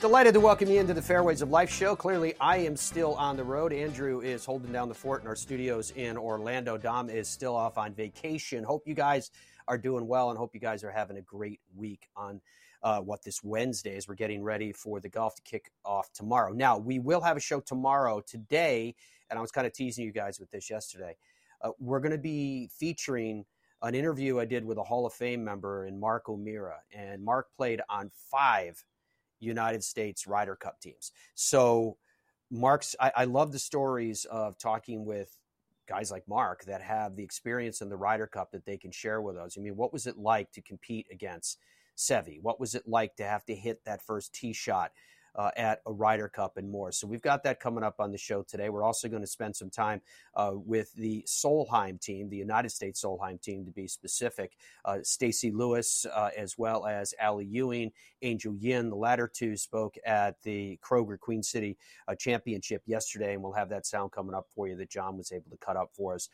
Delighted to welcome you into the Fairways of Life show. Clearly, I am still on the road. Andrew is holding down the fort in our studios in Orlando. Dom is still off on vacation. Hope you guys are doing well and hope you guys are having a great week on uh, what this Wednesday is. We're getting ready for the golf to kick off tomorrow. Now, we will have a show tomorrow. Today, and I was kind of teasing you guys with this yesterday, uh, we're going to be featuring an interview I did with a Hall of Fame member in Mark O'Meara. And Mark played on five United States Ryder Cup teams. So, Mark's, I, I, love the stories of talking with guys like Mark that have the experience in the Ryder Cup that they can share with us. I mean, what was it like to compete against Seve? What was it like to have to hit that first tee shot? Uh, at a Ryder Cup and more. So we've got that coming up on the show today. We're also going to spend some time uh, with the Solheim team, the United States Solheim team to be specific. Uh, Stacy Lewis, uh, as well as Ally Ewing, Angel Yin. The latter two spoke at the Kroger Queen City uh, Championship yesterday, and we'll have that sound coming up for you that John was able to cut up for us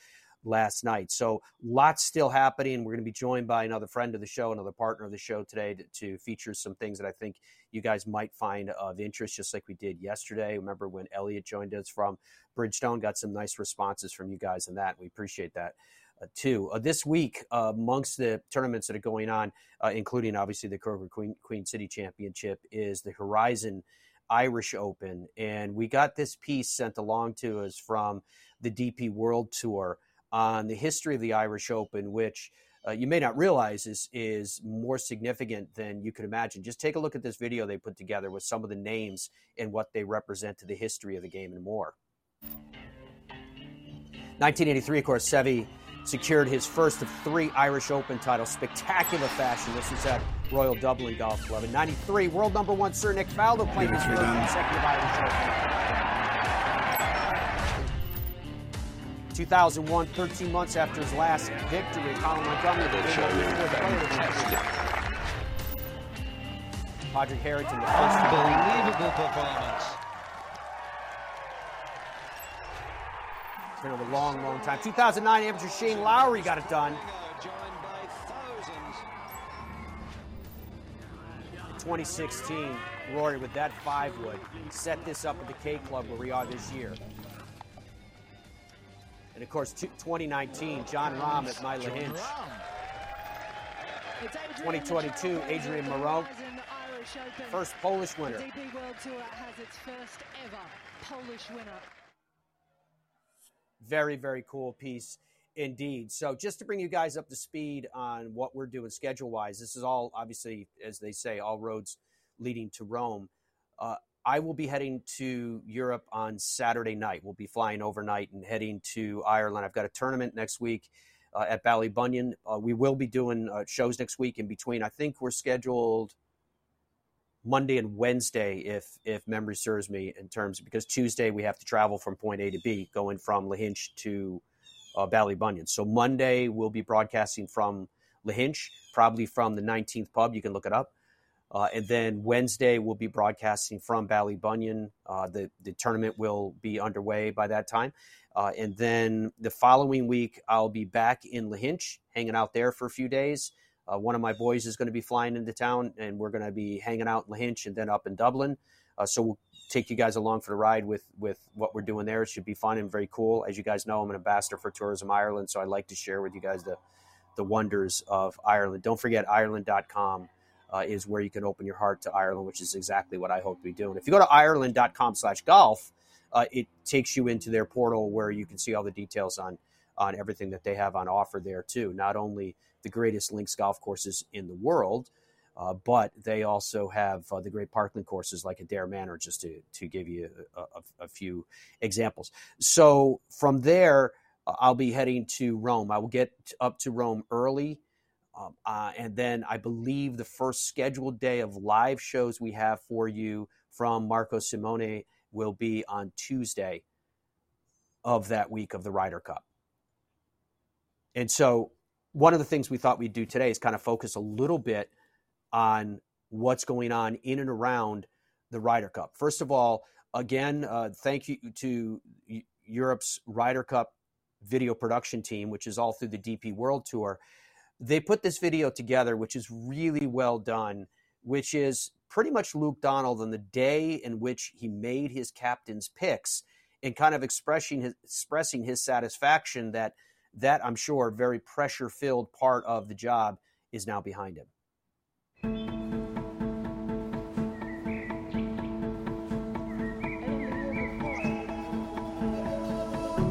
last night. So lots still happening. We're going to be joined by another friend of the show, another partner of the show today to, to, feature some things that I think you guys might find of interest, just like we did yesterday. Remember when Elliot joined us from Bridgestone, got some nice responses from you guys on that. We appreciate that. Uh, too. Uh, this week, uh, amongst the tournaments that are going on, uh, including obviously the Kroger Queen, Queen City Championship, is the Horizon Irish Open. And we got this piece sent along to us from the DP World Tour on the history of the Irish Open, which uh, you may not realize is is more significant than you could imagine. Just take a look at this video they put together with some of the names and what they represent to the history of the game and more. 1983, of course, Seve secured his first of three Irish Open titles, spectacular fashion. This was at Royal Dublin Golf Club. In 93, world number one Sir Nick Faldo played his first consecutive Irish Open. 2001, 13 months after his last victory, Colin Montgomerie Padraig Harrington, the first unbelievable performance. It's been a long, long time. 2009 amateur Shane Lowry got it done. 2016, Rory with that five wood set this up at the K Club where we are this year. And of course, 2019, Jon Rahm at Lahinch. 2022, Adrian Meronk, first Polish winner. DP World Tour has its first ever Polish winner. Very, very cool piece indeed. So, just to bring you guys up to speed on what we're doing schedule wise, this is all obviously, as they say, all roads leading to Rome. Uh, I will be heading to Europe on Saturday night. We'll be flying overnight and heading to Ireland. I've got a tournament next week uh, at Ballybunion. Uh, we will be doing uh, shows next week in between. I think we're scheduled Monday and Wednesday, if if memory serves me, in terms because Tuesday we have to travel from point A to B, going from Lahinch to uh, Ballybunion. So Monday we'll be broadcasting from Lahinch, probably from the 19th pub. You can look it up. Uh, and then Wednesday, we'll be broadcasting from Ballybunion. Uh, the, the tournament will be underway by that time. Uh, and then the following week, I'll be back in Lahinch, hanging out there for a few days. Uh, one of my boys is going to be flying into town, and we're going to be hanging out in Lahinch and then up in Dublin. Uh, so we'll take you guys along for the ride with, with what we're doing there. It should be fun and very cool. As you guys know, I'm an ambassador for Tourism Ireland, so I'd like to share with you guys the, the wonders of Ireland. Don't forget Ireland.com uh, is where you can open your heart to Ireland, which is exactly what I hope to be doing. If you go to ireland.com slash golf, uh, it takes you into their portal where you can see all the details on on everything that they have on offer there too. Not only the greatest links golf courses in the world, uh, but they also have uh, the great parkland courses like Adare Manor, just to, to give you a, a, a few examples. So from there, uh, I'll be heading to Rome. I will get up to Rome early um, uh, and then I believe the first scheduled day of live shows we have for you from Marco Simone will be on Tuesday. of that week of the Ryder Cup. And so, one of the things we thought we'd do today is kind of focus a little bit on what's going on in and around the Ryder Cup. First of all, again, uh, thank you to Europe's Ryder Cup video production team, which is all through the DP World Tour. They put this video together, which is really well done, which is pretty much Luke Donald on the day in which he made his captain's picks and kind of expressing his, expressing his satisfaction that that I'm sure very pressure filled part of the job is now behind him.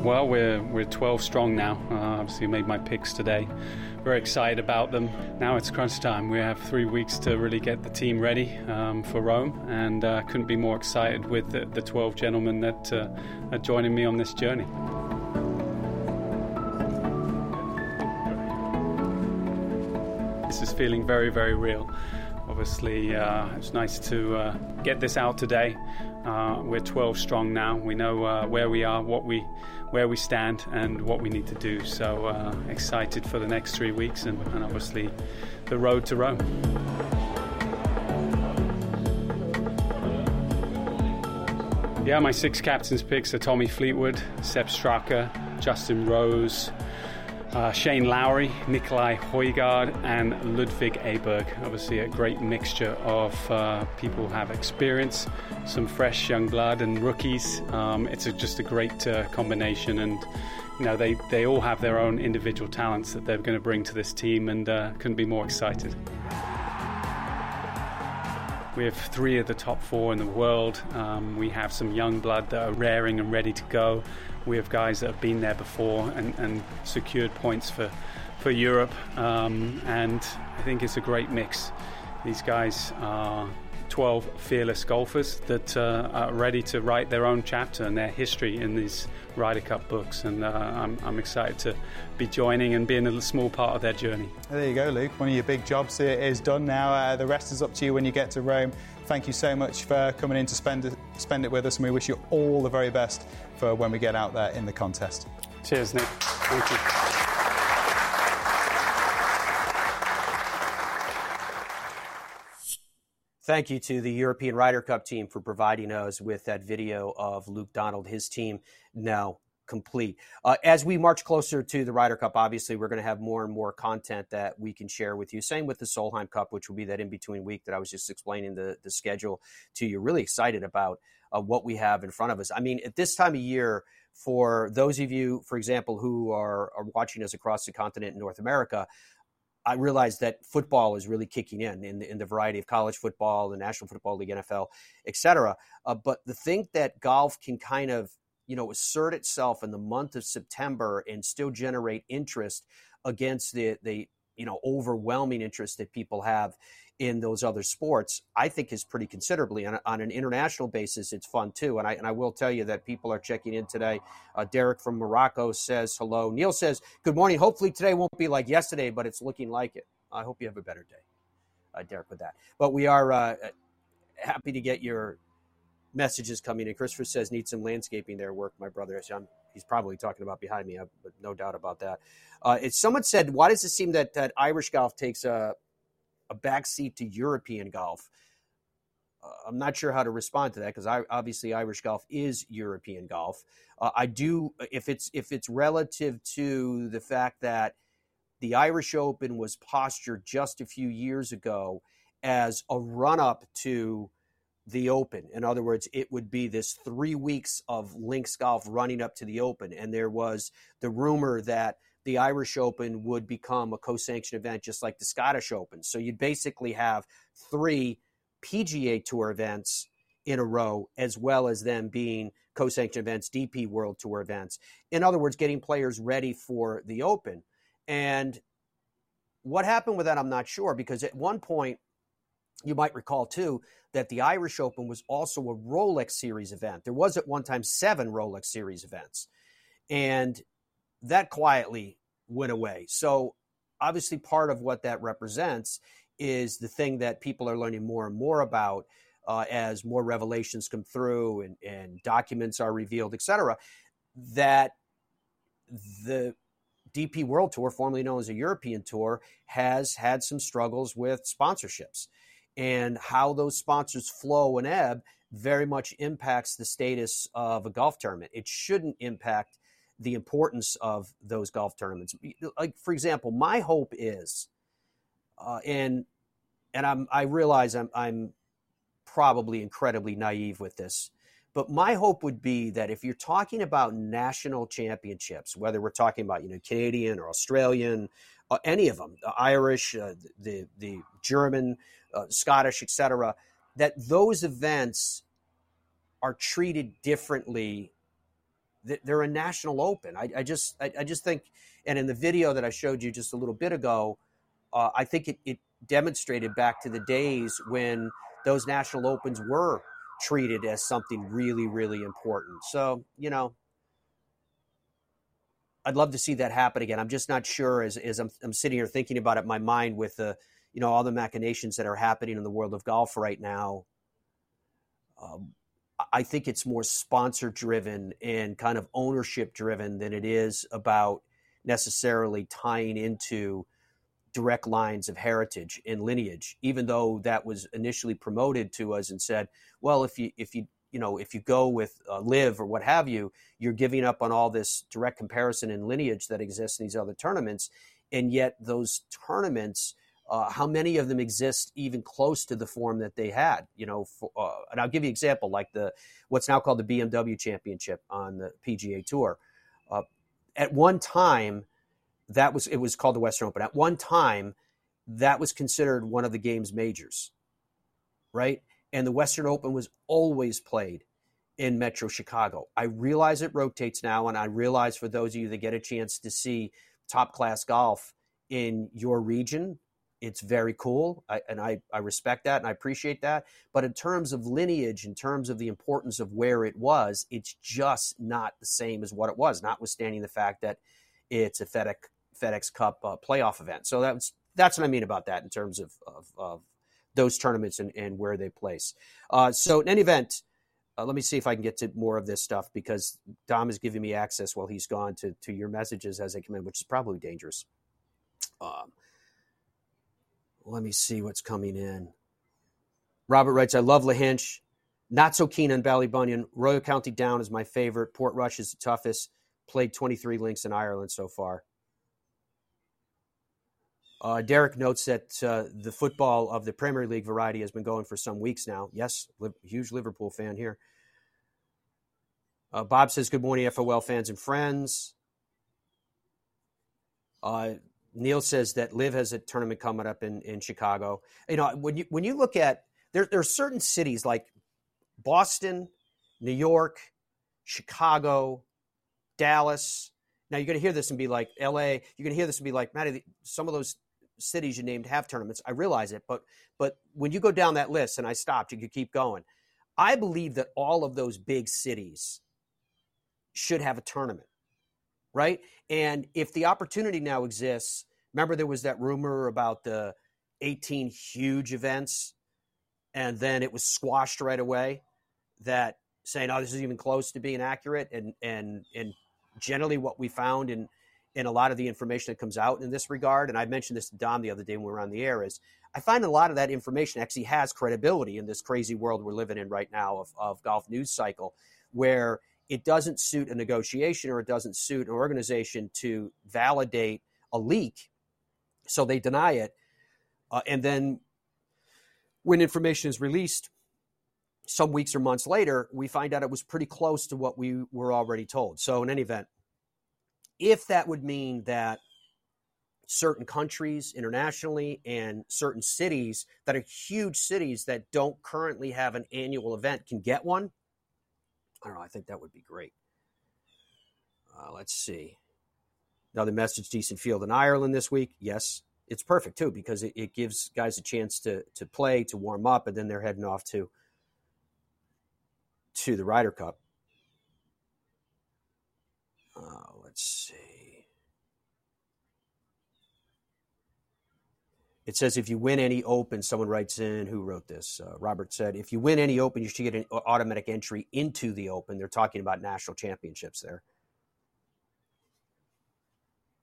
Well, we're we're 12 strong now. Uh, obviously, made my picks today. Very excited about them. Now it's crunch time. We have three weeks to really get the team ready um, for Rome, and uh, couldn't be more excited with the, the 12 gentlemen that uh, are joining me on this journey. This is feeling very, very real. Obviously, uh, it's nice to uh, get this out today. Uh, we're 12 strong now. We know uh, where we are, what we, where we stand, and what we need to do. So uh, excited for the next three weeks, and, and obviously the road to Rome. Yeah, my six captains picks are Tommy Fleetwood, Sepp Straka, Justin Rose, uh, Shane Lowry, Nicolai Højgaard, and Ludvig Aberg. Obviously, a great mixture of uh, people who have experience, some fresh young blood, and rookies. Um, it's a, just a great uh, combination, and you know they, they all have their own individual talents that they're going to bring to this team, and uh, couldn't be more excited. We have three of the top four in the world. Um, we have some young blood that are raring and ready to go. We have guys that have been there before and, and secured points for, for Europe. Um, and I think it's a great mix. These guys are 12 fearless golfers that uh, are ready to write their own chapter and their history in these Ryder Cup books. And uh, I'm, I'm, excited to be joining and being a small part of their journey. There you go, Luke. One of your big jobs is done now. Uh, the rest is up to you when you get to Rome. Thank you so much for coming in to spend it, spend it with us, and we wish you all the very best for when we get out there in the contest. Cheers, Nick. Thank you. Thank you to the European Ryder Cup team for providing us with that video of Luke Donald, his team now complete. Uh, as we march closer to the Ryder Cup, obviously, we're going to have more and more content that we can share with you. Same with the Solheim Cup, which will be that in between week that I was just explaining the, the schedule to you. Really excited about uh, what we have in front of us. I mean, at this time of year, for those of you, for example, who are, are watching us across the continent in North America, I realize that football is really kicking in in the, in the variety of college football, the National Football League, NFL, et cetera. Uh, but the thing that golf can kind of you know assert itself in the month of September and still generate interest against the the you know overwhelming interest that people have in those other sports, I think is pretty considerably. On, on an international basis, it's fun too. And I, and I will tell you that people are checking in today. Uh, Derek from Morocco says hello. Neil says, Good morning. Hopefully today won't be like yesterday, but it's looking like it. I hope you have a better day, uh, Derek, with that. But we are uh, happy to get your messages coming in. Christopher says, need some landscaping there, work, my brother. I'm, he's probably talking about behind me, but no doubt about that. Uh, it's, someone said, why does it seem that, that Irish golf takes a, a backseat to European golf? Uh, I'm not sure how to respond to that because obviously Irish golf is European golf. Uh, I do if it's if it's relative to the fact that the Irish Open was postured just a few years ago as a run up to the Open. In other words, it would be this three weeks of links golf running up to the Open. And there was the rumor that the Irish Open would become a co sanctioned event just like the Scottish Open. So you'd basically have three PGA Tour events in a row, as well as them being co sanctioned events, DP World Tour events. In other words, getting players ready for the Open. And what happened with that, I'm not sure, because at one point, you might recall too that the Irish Open was also a Rolex Series event. There was at one time seven Rolex Series events, and that quietly went away. So obviously, part of what that represents is the thing that people are learning more and more about uh, as more revelations come through and, and documents are revealed, et cetera. that the DP World Tour, formerly known as a European Tour, has had some struggles with sponsorships. And how those sponsors flow and ebb very much impacts the status of a golf tournament. It shouldn't impact the importance of those golf tournaments. Like, for example, my hope is, uh, and and I'm I realize I'm I'm probably incredibly naive with this, but my hope would be that if you're talking about national championships, whether we're talking about you know Canadian or Australian, uh, any of them, the Irish, uh, the the German, uh, Scottish, etc., that those events are treated differently. They're a national open. I, I just I, I, just think, and in the video that I showed you just a little bit ago, uh, I think it, it demonstrated back to the days when those national opens were treated as something really, really important. So, you know, I'd love to see that happen again. I'm just not sure as, as I'm, I'm sitting here thinking about it my mind with the, you know, all the machinations that are happening in the world of golf right now. Um, I think it's more sponsor driven and kind of ownership driven than it is about necessarily tying into direct lines of heritage and lineage, even though that was initially promoted to us and said, well, if you if you you know if you go with uh, LIV or what have you, you're giving up on all this direct comparison and lineage that exists in these other tournaments, and yet those tournaments. Uh, how many of them exist even close to the form that they had? You know, for, uh, and I'll give you an example, like the what's now called the BMW Championship on the PGA Tour. Uh, at one time, that was it was called the Western Open. At one time, that was considered one of the game's majors, right? And the Western Open was always played in Metro Chicago. I realize it rotates now, and I realize for those of you that get a chance to see top class golf in your region, it's very cool. I, and I, I respect that and I appreciate that. But in terms of lineage, in terms of the importance of where it was, it's just not the same as what it was, notwithstanding the fact that it's a FedEx FedEx Cup uh, playoff event. So that's that's what I mean about that in terms of of, of those tournaments and, and where they place. Uh, so in any event, uh, let me see if I can get to more of this stuff because Dom is giving me access while he's gone to to your messages as they come in, which is probably dangerous. Um, let me see what's coming in. Robert writes, I love Lahinch. Not so keen on Ballybunion. Royal County Down is my favorite. Portrush is the toughest. Played 23 links in Ireland so far. Uh, Derek notes that uh, the football of the Premier League variety has been going for some weeks now. Yes, li- huge Liverpool fan here. Uh, Bob says, Good morning, FOL fans and friends. Neil says that LIV has a tournament coming up in, in Chicago. You know, when you when you look at there, there are certain cities like Boston, New York, Chicago, Dallas. Now you're going to hear this and be like L.A. You're going to hear this and be like, Matty, some of those cities you named have tournaments. I realize it, but but when you go down that list, and I stopped, you could keep going. I believe that all of those big cities should have a tournament, right? And if the opportunity now exists, remember there was that rumor about the 18 huge events, and then it was squashed right away. That saying, "Oh, this is even close to being accurate," and and and generally what we found in in a lot of the information that comes out in this regard, and I mentioned this to Dom the other day when we were on the air, is I find a lot of that information actually has credibility in this crazy world we're living in right now of, of golf news cycle, where it doesn't suit a negotiation or it doesn't suit an organization to validate a leak, so they deny it, uh, and then when information is released some weeks or months later, we find out it was pretty close to what we were already told. So, in any event, if that would mean that certain countries internationally and certain cities that are huge cities that don't currently have an annual event can get one, I don't know. I think that would be great. Uh, let's see. Another message decent field in Ireland this week. Yes, it's perfect too because it, it gives guys a chance to to play, to warm up, and then they're heading off to to the Ryder Cup. Uh, let's see. It says if you win any open, someone writes in who wrote this. Uh, Robert said, if you win any open, you should get an automatic entry into the open. They're talking about national championships there.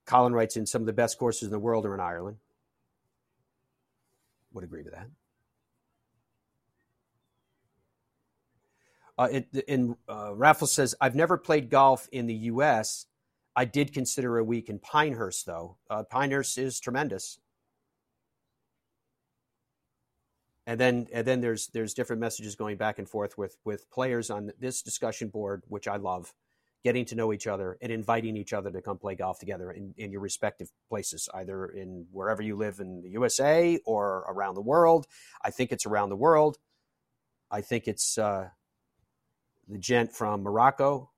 Colin writes in some of the best courses in the world are in Ireland. Would agree with that. Uh, it, and uh, Raffles says, I've never played golf in the U.S. I did consider a week in Pinehurst, though. Uh, Pinehurst is tremendous. And then, and then there's there's different messages going back and forth with with players on this discussion board, which I love, getting to know each other and inviting each other to come play golf together in, in your respective places, either in wherever you live in the USA or around the world. I think it's around the world. I think it's uh, the gent from Morocco,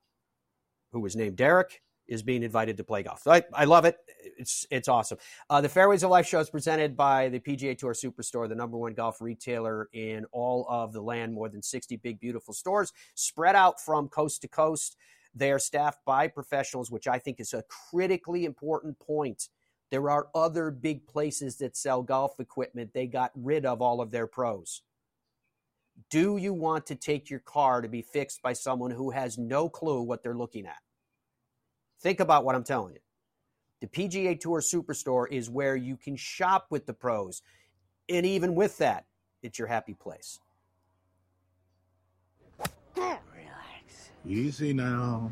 who was named Derek, is being invited to play golf. I, I love it. It's it's awesome. Uh, the Fairways of Life show is presented by the PGA Tour Superstore, the number one golf retailer in all of the land. More than 60 big, beautiful stores spread out from coast to coast. They are staffed by professionals, which I think is a critically important point. There are other big places that sell golf equipment. They got rid of all of their pros. Do you want to take your car to be fixed by someone who has no clue what they're looking at? Think about what I'm telling you. The PGA Tour Superstore is where you can shop with the pros. And even with that, it's your happy place. Relax. Easy now.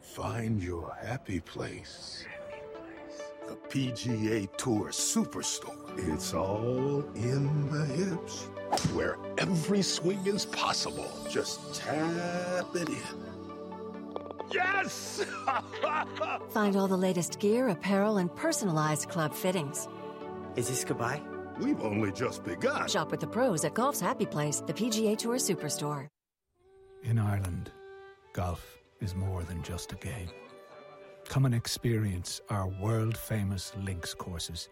Find your happy place. The PGA Tour Superstore. It's all in the hips, where every swing is possible. Just tap it in. Yes! Find all the latest gear, apparel, and personalized club fittings. Is this goodbye? We've only just begun. Shop with the pros at Golf's Happy Place, the PGA Tour Superstore. In Ireland, golf is more than just a game. Come and experience our world famous links courses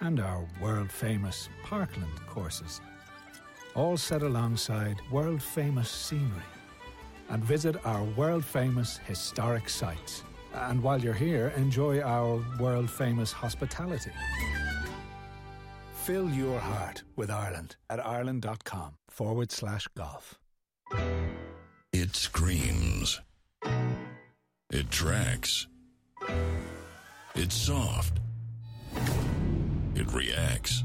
and our world famous parkland courses, all set alongside world famous scenery and visit our world famous historic sites. And while you're here, enjoy our world famous hospitality. Fill your heart with Ireland at ireland.com forward slash golf. It screams. It tracks. It's soft. It reacts.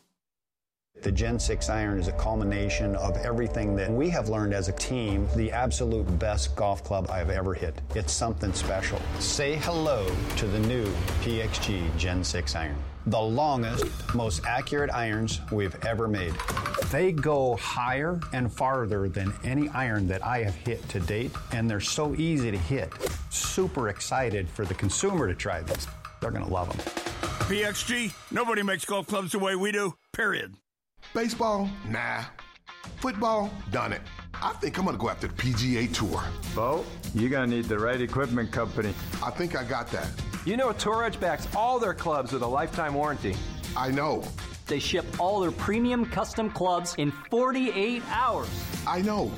The Gen 6 iron is a culmination of everything that we have learned as a team, the absolute best golf club I've ever hit. It's something special. Say hello to the new PXG Gen 6 iron. The longest, most accurate irons we've ever made. They go higher and farther than any iron that I have hit to date, and they're so easy to hit. Super excited for the consumer to try this. They're going to love them. PXG, nobody makes golf clubs the way we do, period. Baseball? Nah. Football? Done it. I think I'm gonna go after the PGA Tour. Bo, you're gonna need the right equipment company. I think I got that. You know, Tour Edge backs all their clubs with a lifetime warranty. I know. They ship all their premium custom clubs in 48 hours. I know.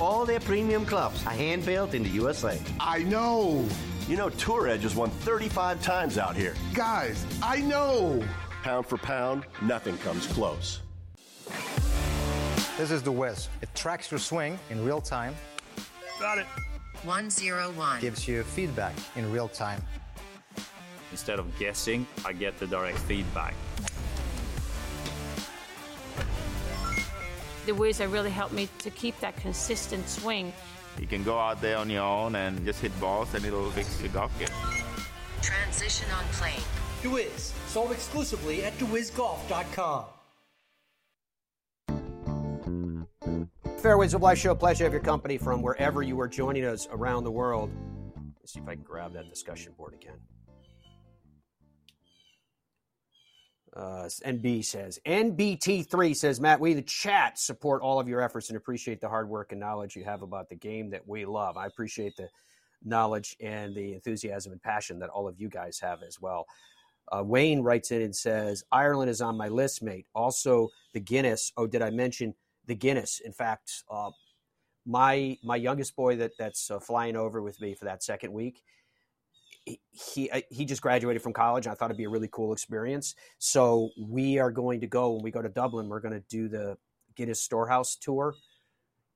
All their premium clubs are hand built in the USA. I know. You know, Tour Edge has won 35 times out here. Guys, I know. Pound for pound, nothing comes close. This is DeWiz. It tracks your swing in real time. Got it. 101. Gives you feedback in real time. Instead of guessing, I get the direct feedback. DeWiz have really helped me to keep that consistent swing. You can go out there on your own and just hit balls and it'll fix your golf game. Transition on plane. DeWiz, sold exclusively at DeWizGolf.com. Fairways of Life Show, pleasure to have your company from wherever you are joining us around the world. Let's see if I can grab that discussion board again. Uh, NB says, NBT3 says, Matt, we, the chat, support all of your efforts and appreciate the hard work and knowledge you have about the game that we love. I appreciate the knowledge and the enthusiasm and passion that all of you guys have as well. Uh, Wayne writes in and says, Ireland is on my list, mate. Also, the Guinness. Oh, did I mention the Guinness? In fact, uh, my my youngest boy that that's uh, flying over with me for that second week he he, uh, just graduated from college and i thought it'd be a really cool experience. So we are going to go when we go to dublin we're going to do the guinness storehouse tour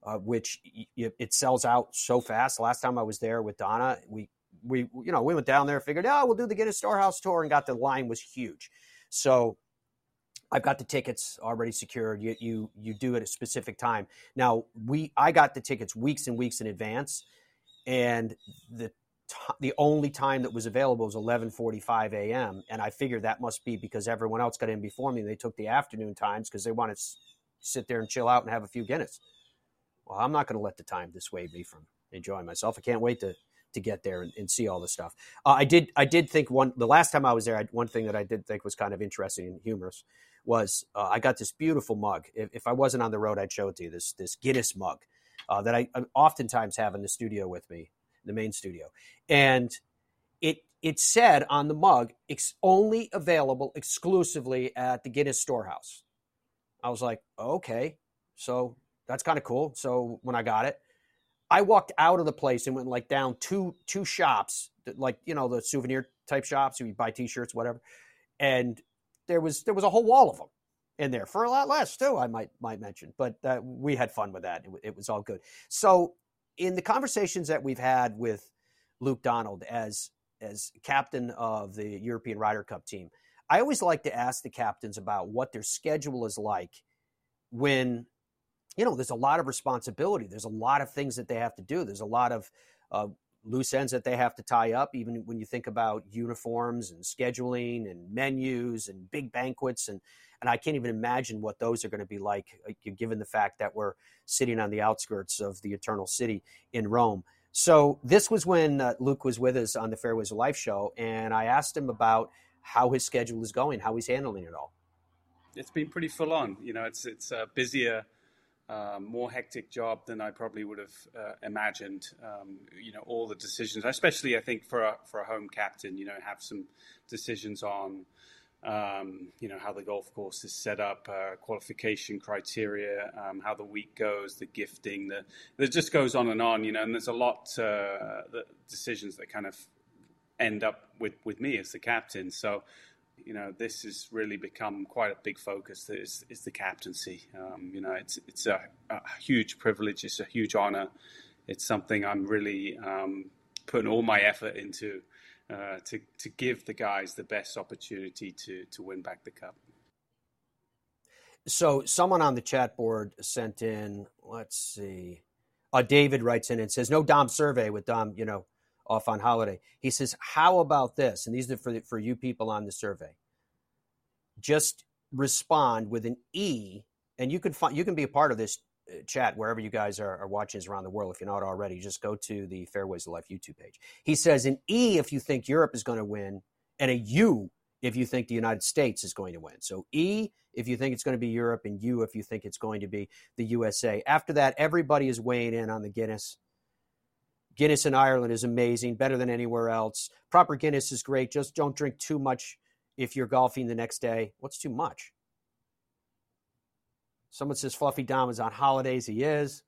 uh, which it sells out so fast. Last time i was there with donna we we you know we went down there figured oh we'll do the guinness storehouse tour and got the line was huge. So I've got the tickets already secured. You, you you do at a specific time. Now we I got the tickets weeks and weeks in advance, and the t- the only time that was available was 11:45 a.m. And I figured that must be because everyone else got in before me. They took the afternoon times because they wanted to sit there and chill out and have a few Guinness. Well, I'm not going to let the time dissuade me from enjoying myself. I can't wait to to get there and, and see all this stuff. Uh, I did I did think one the last time I was there, I, one thing that I did think was kind of interesting and humorous was uh, I got this beautiful mug. If, if, I wasn't on the road, I'd show it to you. This this Guinness mug uh, that I, oftentimes have in the studio with me, the main studio, and it it said on the mug, it's only available exclusively at the Guinness Storehouse. I was like, okay, so that's kind of cool. So when I got it, I walked out of the place and went like down two two shops, like you know the souvenir type shops, you buy T-shirts, whatever, and there was there was a whole wall of them in there for a lot less too. I might might mention, but uh, we had fun with that. It, it, was all good. So in the conversations that we've had with Luke Donald as as captain of the European Ryder Cup team, I always like to ask the captains about what their schedule is like when you know there's a lot of responsibility. There's a lot of things that they have to do. There's a lot of uh, loose ends that they have to tie up, even when you think about uniforms and scheduling and menus and big banquets. And, and I can't even imagine what those are going to be like, given the fact that we're sitting on the outskirts of the Eternal City in Rome. So this was when uh, Luke was with us on the Fairways of Life show, and I asked him about how his schedule is going, how he's handling it all. It's been pretty full on. You know, it's it's uh, busier uh, more hectic job than I probably would have uh, imagined. Um, you know, all the decisions, especially I think for a, for a home captain, you know, have some decisions on, um, you know, how the golf course is set up, uh, qualification criteria, um, how the week goes, the gifting, the it just goes on and on. You know, and there's a lot uh, the decisions that kind of end up with with me as the captain. So you know, this has really become quite a big focus. Is, is the captaincy. Um, you know, it's it's a, a, huge privilege. It's a huge honor. It's something I'm really um, putting all my effort into uh, to to give the guys the best opportunity to to win back the cup. So, someone on the chat board sent in. Let's see. Uh, David writes in and says, "No Dom survey with Dom. You know, off on holiday. He says, How about this? And these are for, for you people on the survey. Just respond with an E, and you can find you can be a part of this uh, chat wherever you guys are, are watching us around the world. If you're not already, just go to the Fairways of Life YouTube page. He says an E if you think Europe is going to win, and a U if you think the United States is going to win. So E if you think it's going to be Europe, and U if you think it's going to be the USA. After that, everybody is weighing in on the Guinness. Guinness in Ireland is amazing, better than anywhere else. Proper Guinness is great. Just don't drink too much if you're golfing the next day. What's too much? Someone says Fluffy Dom is on holidays. He is.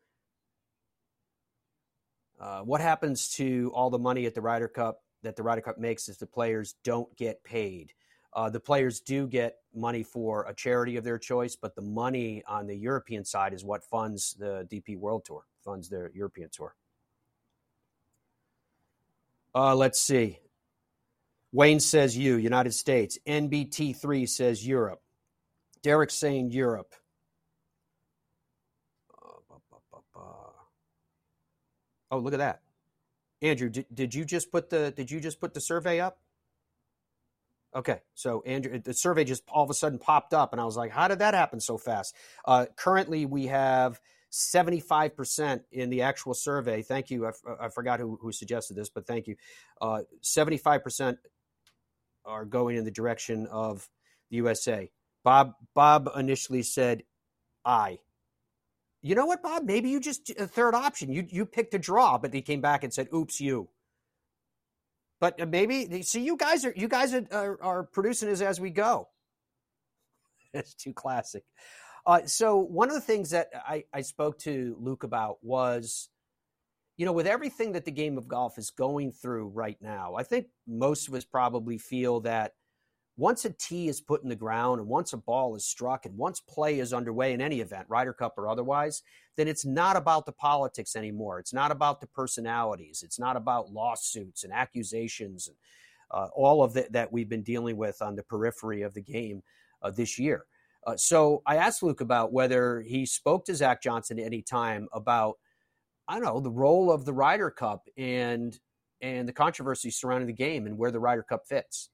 Uh, what happens to all the money at the Ryder Cup that the Ryder Cup makes if the players don't get paid? Uh, the players do get money for a charity of their choice, but the money on the European side is what funds the DP World Tour, funds their European tour. Uh, let's see. Wayne says you, United States. NBT3 says Europe. Derek saying Europe. Oh, look at that. Andrew, did, did you just put the did you just put the survey up? Okay, so Andrew, the survey just all of a sudden popped up, and I was like, "How did that happen so fast?" Uh, currently, we have 75% in the actual survey. Thank you. I, forgot who, who suggested this, but thank you. Uh, 75% are going in the direction of the USA. Bob Bob initially said I. You know what, Bob? Maybe you just a third option. You you picked a draw, but he came back and said, "Oops, you." But uh, maybe see you guys are you guys are, are, are producing this as we go. It's too classic. Uh, so one of the things that I, I spoke to Luke about was, you know, with everything that the game of golf is going through right now, I think most of us probably feel that once a tee is put in the ground and once a ball is struck and once play is underway in any event, Ryder Cup or otherwise, then it's not about the politics anymore. It's not about the personalities. It's not about lawsuits and accusations and uh, all of the, that we've been dealing with on the periphery of the game uh, this year. Uh, so I asked Luke about whether he spoke to Zach Johnson at any time about, I don't know, the role of the Ryder Cup and and the controversy surrounding the game and where the Ryder Cup fits.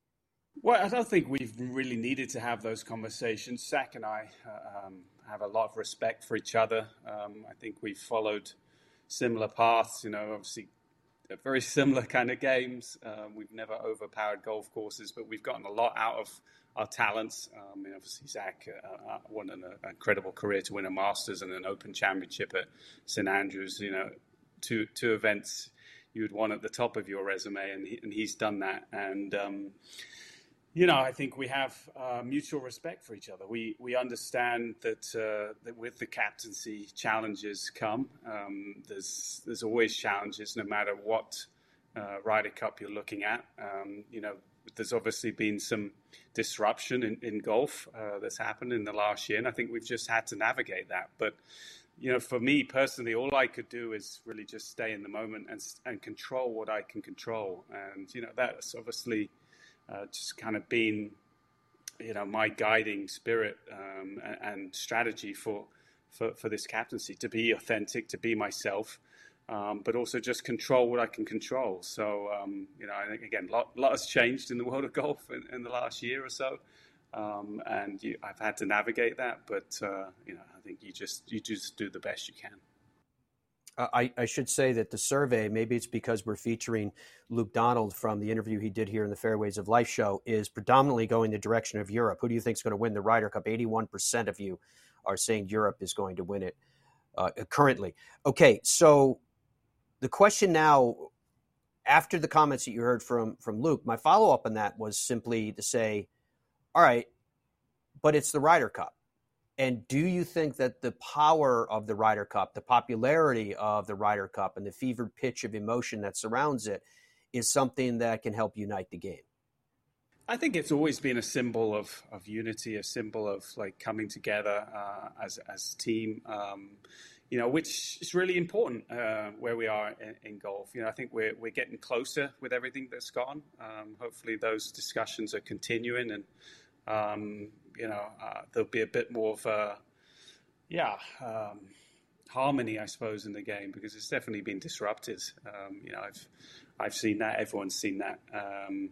Well, I don't think we've really needed to have those conversations. Zach and I uh, um, have a lot of respect for each other. Um, I think we've followed similar paths. You know, obviously very similar kind of games. Um, we've never overpowered golf courses, but we've gotten a lot out of our talents. Um, and obviously, Zach uh, uh, won an uh, incredible career to win a Masters and an Open Championship at St Andrews. You know, two two events you would want at the top of your resume, and, he, and he's done that. And um, you know, I think we have uh, mutual respect for each other. We we understand that uh, that with the captaincy, challenges come. Um, there's there's always challenges, no matter what uh, Ryder Cup you're looking at. Um, you know, there's obviously been some disruption in, in golf uh, that's happened in the last year, and I think we've just had to navigate that. But you know, for me personally, all I could do is really just stay in the moment and and control what I can control, and you know, that's obviously uh, just kind of been, you know, my guiding spirit um, and, strategy for, for, for this captaincy to be authentic, to be myself, um, but also just control what I can control. So, um, you know, I think again, a lot, lot, has changed in the world of golf in, in the last year or so. Um, and you, I've had to navigate that, but uh, you know, I think you just you just do the best you can. Uh, I, I, should say that the survey, maybe it's because we're featuring Luke Donald from the interview he did here in the Fairways of Life show, is predominantly going the direction of Europe. Who do you think is going to win the Ryder Cup? 81% of you are saying Europe is going to win it uh, currently. Okay, so the question now, after the comments that you heard from, from Luke, my follow up on that was simply to say, all right, but it's the Ryder Cup and do you think that the power of the Ryder Cup, the popularity of the Ryder Cup, and the fevered pitch of emotion that surrounds it is something that can help unite the game? I think it's always been a symbol of, of unity, a symbol of like coming together uh, as as team. Um, you know, which is really important uh, where we are in, in, golf. You know, I think we're we're getting closer with everything that's gone. Um, hopefully, those discussions are continuing, and um, you know, uh, there'll be a bit more of a, yeah, um, harmony, I suppose, in the game because it's definitely been disrupted. Um, you know, I've I've seen that. Everyone's seen that. Um,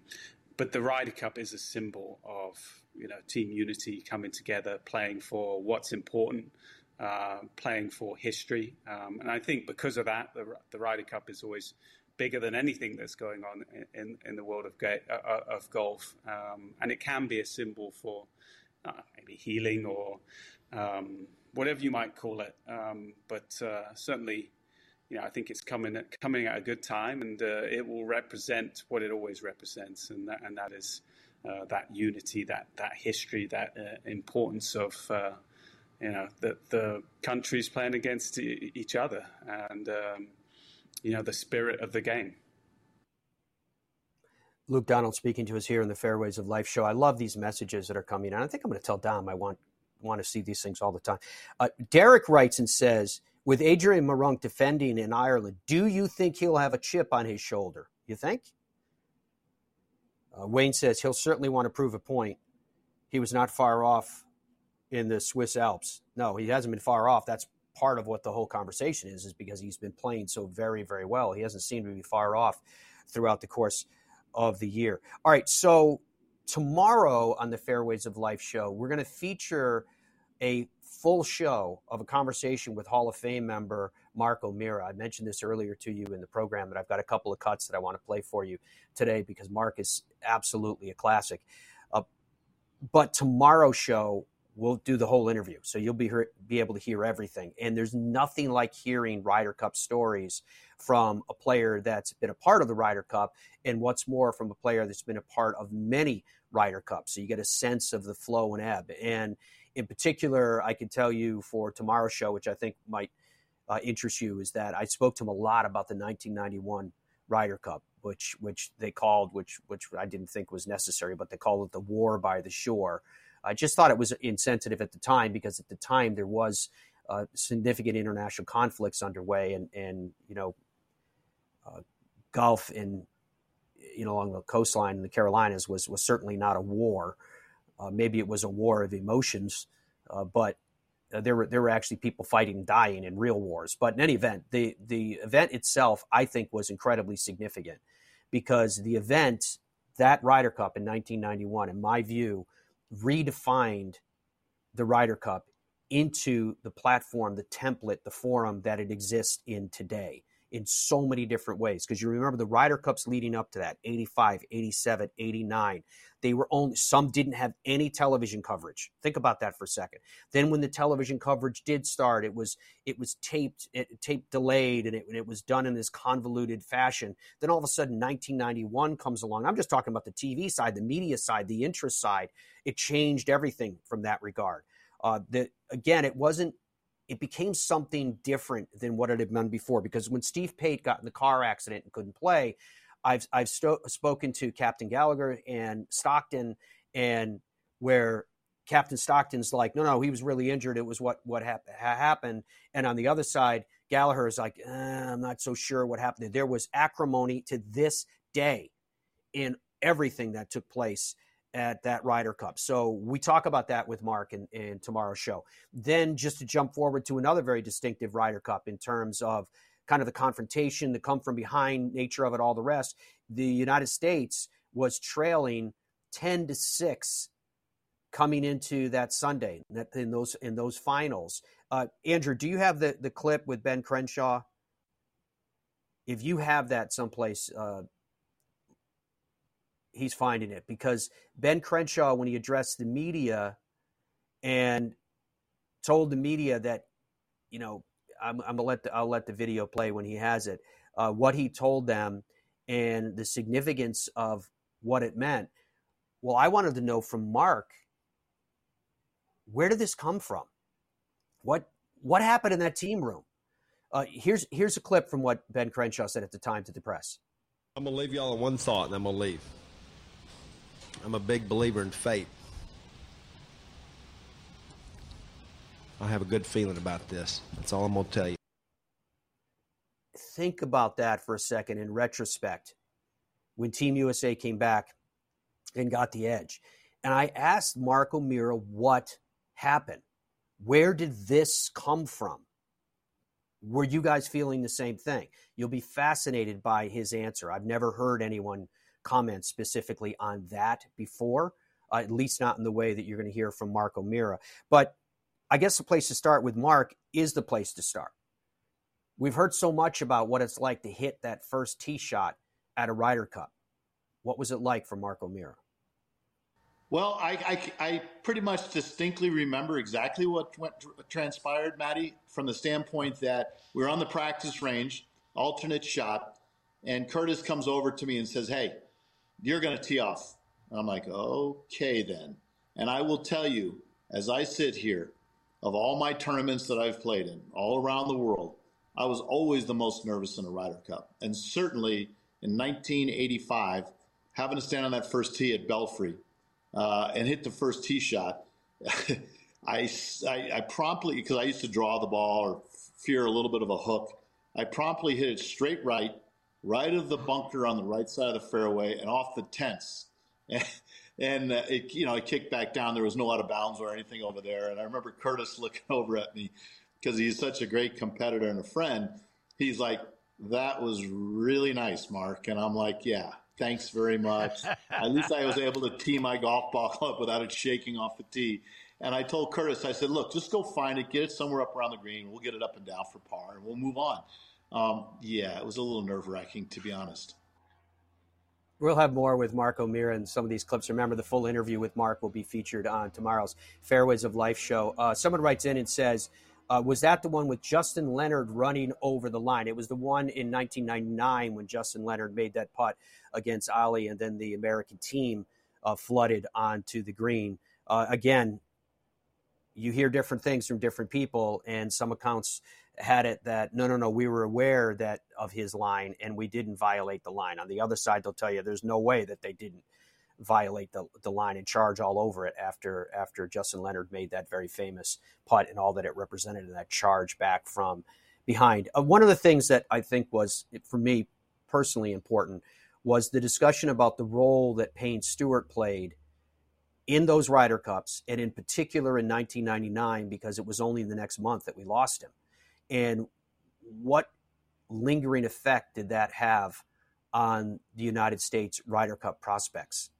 but the Ryder Cup is a symbol of you know team unity coming together, playing for what's important, uh, playing for history, um, and I think because of that, the, the Ryder Cup is always bigger than anything that's going on in, in, the world of, ga- uh, uh, of golf. Um, and it can be a symbol for uh, maybe healing or um, whatever you might call it. Um, but uh, certainly, you know, I think it's coming at, coming at a good time, and uh, it will represent what it always represents, and that, and that is that unity, that that history, that importance of you know the the countries playing against each other, and um, you know, the spirit of the game. Luke Donald speaking to us here in the Fairways of Life show. I love these messages that are coming in. I think I'm going to tell Dom I want want to see these things all the time. Uh, Derek writes and says, with Adrian Meronk defending in Ireland, do you think he'll have a chip on his shoulder? You think? Uh, Wayne says he'll certainly want to prove a point. He was not far off in the Swiss Alps. No, he hasn't been far off. That's part of what the whole conversation is, is because he's been playing so very, very well. He hasn't seemed to be far off throughout the course of the year. All right, so tomorrow on the Fairways of Life show, we're going to feature a full show of a conversation with Hall of Fame member Mark O'Meara. I mentioned this earlier to you in the program, but I've got a couple of cuts that I want to play for you today because Mark is absolutely a classic. Uh, but tomorrow's show, we'll do the whole interview. So you'll be be able to hear everything. And there's nothing like hearing Ryder Cup stories from a player that's been a part of the Ryder Cup, and what's more, from a player that's been a part of many Ryder Cups. So you get a sense of the flow and ebb. And in particular, I can tell you for tomorrow's show, which I think might uh, interest you, is that I spoke to him a lot about the 1991 Ryder Cup, which which they called, which which I didn't think was necessary, but they called it the War by the Shore. I just thought it was insensitive at the time because at the time there was uh, significant international conflicts underway, and and you know, uh, Gulf in you know along the coastline in the Carolinas was was certainly not a war. Uh, maybe it was a war of emotions, uh, but uh, there were there were actually people fighting, dying in real wars. But in any event, the the event itself, I think, was incredibly significant because the event that Ryder Cup in 1991, in my view, redefined the Ryder Cup into the platform, the template, the forum that it exists in today in so many different ways. Because you remember the Ryder Cups leading up to that 85, 87, 89. They were only, some didn't have any television coverage. Think about that for a second. Then when the television coverage did start, it was, it was taped, it, taped delayed, and it, it was done in this convoluted fashion. Then all of a sudden, 1991 comes along. I'm just talking about the TV side, the media side, the interest side. It changed everything from that regard. Uh, the, again, it wasn't it became something different than what it had been before. Because when Steve Pate got in the car accident and couldn't play, I've I've sto- spoken to Captain Gallagher and Stockton, and where Captain Stockton's like, no, no, he was really injured. It was what what ha- happened. And on the other side, Gallagher is like, eh, I'm not so sure what happened. There was acrimony to this day in everything that took place at that Ryder Cup. So we talk about that with Mark in, in tomorrow's show. Then just to jump forward to another very distinctive Ryder Cup in terms of kind of the confrontation, the come from behind nature of it, all the rest. The United States was trailing 10 to 6 coming into that Sunday in those in those finals. Uh, Andrew, do you have the, the clip with Ben Crenshaw? If you have that someplace, uh, he's finding it because Ben Crenshaw, when he addressed the media and told the media that, you know, I'm, I'm gonna let the, I'll let the video play when he has it. Uh, what he told them and the significance of what it meant. Well, I wanted to know from Mark, where did this come from? What what happened in that team room? Uh, here's here's a clip from what Ben Crenshaw said at the time to the press. I'm gonna leave y'all on one thought, and I'm gonna leave. I'm a big believer in fate. I have a good feeling about this. That's all I'm going to tell you. Think about that for a second in retrospect when Team USA came back and got the edge. And I asked Mark O'Meara what happened. Where did this come from? Were you guys feeling the same thing? You'll be fascinated by his answer. I've never heard anyone comment specifically on that before, uh, at least not in the way that you're going to hear from Mark O'Meara. But I guess the place to start with Mark is the place to start. We've heard so much about what it's like to hit that first tee shot at a Ryder Cup. What was it like for Mark O'Meara? Well, I, I, I, pretty much distinctly remember exactly what went, transpired, Maddie, from the standpoint that we are on the practice range, alternate shot, and Curtis comes over to me and says, Hey, you're going to tee off. I'm like, okay, then. And I will tell you, as I sit here, of all my tournaments that I've played in all around the world, I was always the most nervous in a Ryder Cup. And certainly in 1985, having to stand on that first tee at Belfry uh, and hit the first tee shot, I, I, I promptly, because I used to draw the ball or fear a little bit of a hook, I promptly hit it straight right right of the bunker on the right side of the fairway and off the tents. And, and uh, it, you know, I kicked back down. There was no out of bounds or anything over there. And I remember Curtis looking over at me because he's such a great competitor and a friend. He's like, that was really nice, Mark. And I'm like, yeah, thanks very much. at least I was able to tee my golf ball up without it shaking off the tee. And I told Curtis, I said, look, just go find it, get it somewhere up around the green. We'll get it up and down for par and we'll move on. Um, yeah, it was a little nerve wracking, to be honest. We'll have more with Mark O'Meara and some of these clips. Remember, the full interview with Mark will be featured on tomorrow's Fairways of Life show. Uh, someone writes in and says, uh, Was that the one with Justin Leonard running over the line? It was the one in 1999 when Justin Leonard made that putt against Ollie, and then the American team uh, flooded onto the green. Uh, again, you hear different things from different people, and some accounts had it that no, no, no, we were aware that of his line and we didn't violate the line. On the other side, they'll tell you there's no way that they didn't violate the, the line and charge all over it after after Justin Leonard made that very famous putt and all that it represented in that charge back from behind. Uh, one of the things that I think was for me personally important was the discussion about the role that Payne Stewart played in those Ryder Cups, and in particular in 1999, because it was only the next month that we lost him. And what lingering effect did that have on the United States Ryder Cup prospects?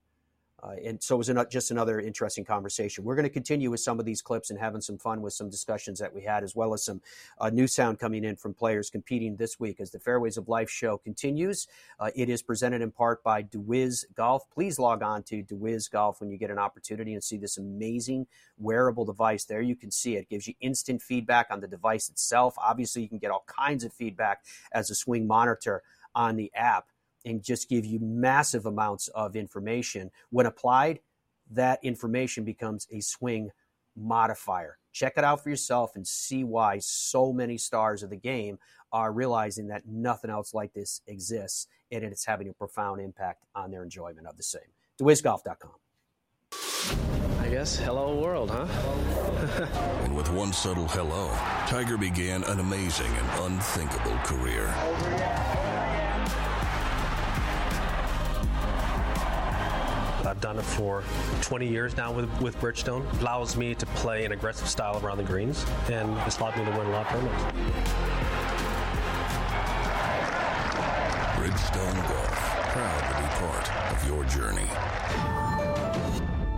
Uh, and so it was an, just another interesting conversation. We're going to continue with some of these clips and having some fun with some discussions that we had, as well as some uh, new sound coming in from players competing this week as the Fairways of Life show continues. Uh, it is presented in part by DeWiz Golf. Please log on to DeWiz Golf when you get an opportunity and see this amazing wearable device. There you can see it. it gives you instant feedback on the device itself. Obviously, you can get all kinds of feedback as a swing monitor on the app and just give you massive amounts of information. When applied, that information becomes a swing modifier. Check it out for yourself and see why so many stars of the game are realizing that nothing else like this exists and it's having a profound impact on their enjoyment of the same. DeWizGolf.com. I guess hello world, huh? and with one subtle hello, Tiger began an amazing and unthinkable career. I've done it for 20 years now with, with Bridgestone. It allows me to play an aggressive style around the greens, and it's allowed me to win a lot of tournaments. Bridgestone Golf, proud to be part of your journey.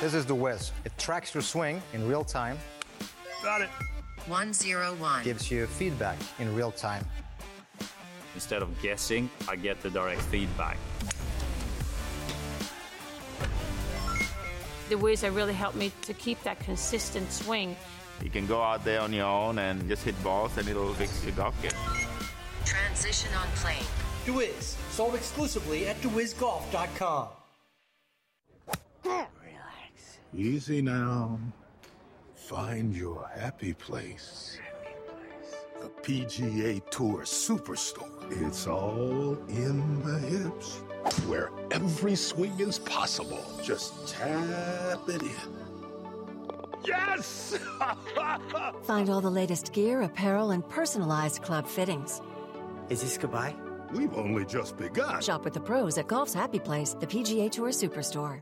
This is the Wiz. It tracks your swing in real time. Got it. 101. Gives you feedback in real time. Instead of guessing, I get the direct feedback. The Wiz really helped me to keep that consistent swing. You can go out there on your own and just hit balls and it'll fix your golf game. Transition on plane. DeWiz, sold exclusively at DeWizGolf.com. Easy now. Find your happy place. The PGA Tour Superstore. It's all in the hips, where every swing is possible. Just tap it in. Yes! Find all the latest gear, apparel, and personalized club fittings. Is this goodbye? We've only just begun. Shop with the pros at Golf's Happy Place, the PGA Tour Superstore.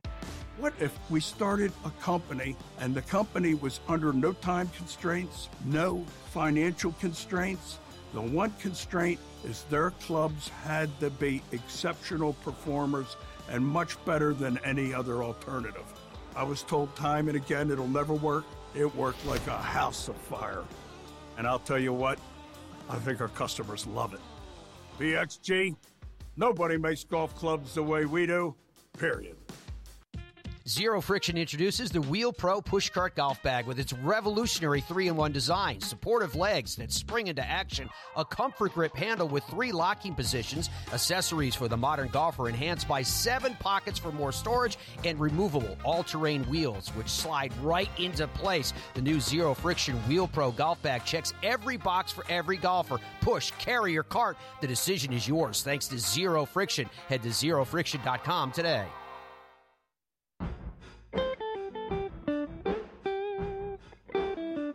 What if we started a company and the company was under no time constraints, no financial constraints? The one constraint is their clubs had to be exceptional performers and much better than any other alternative. I was told time and again it'll never work. It worked like a house of fire. And I'll tell you what, I think our customers love it. PXG, nobody makes golf clubs the way we do, period. Zero Friction introduces the Wheel Pro Pushcart Golf Bag with its revolutionary three in one design, supportive legs that spring into action, a comfort grip handle with three locking positions, accessories for the modern golfer enhanced by seven pockets for more storage, and removable all terrain wheels which slide right into place. The new Zero Friction Wheel Pro Golf Bag checks every box for every golfer. Push, carry, or cart. The decision is yours thanks to Zero Friction. Head to zerofriction.com today.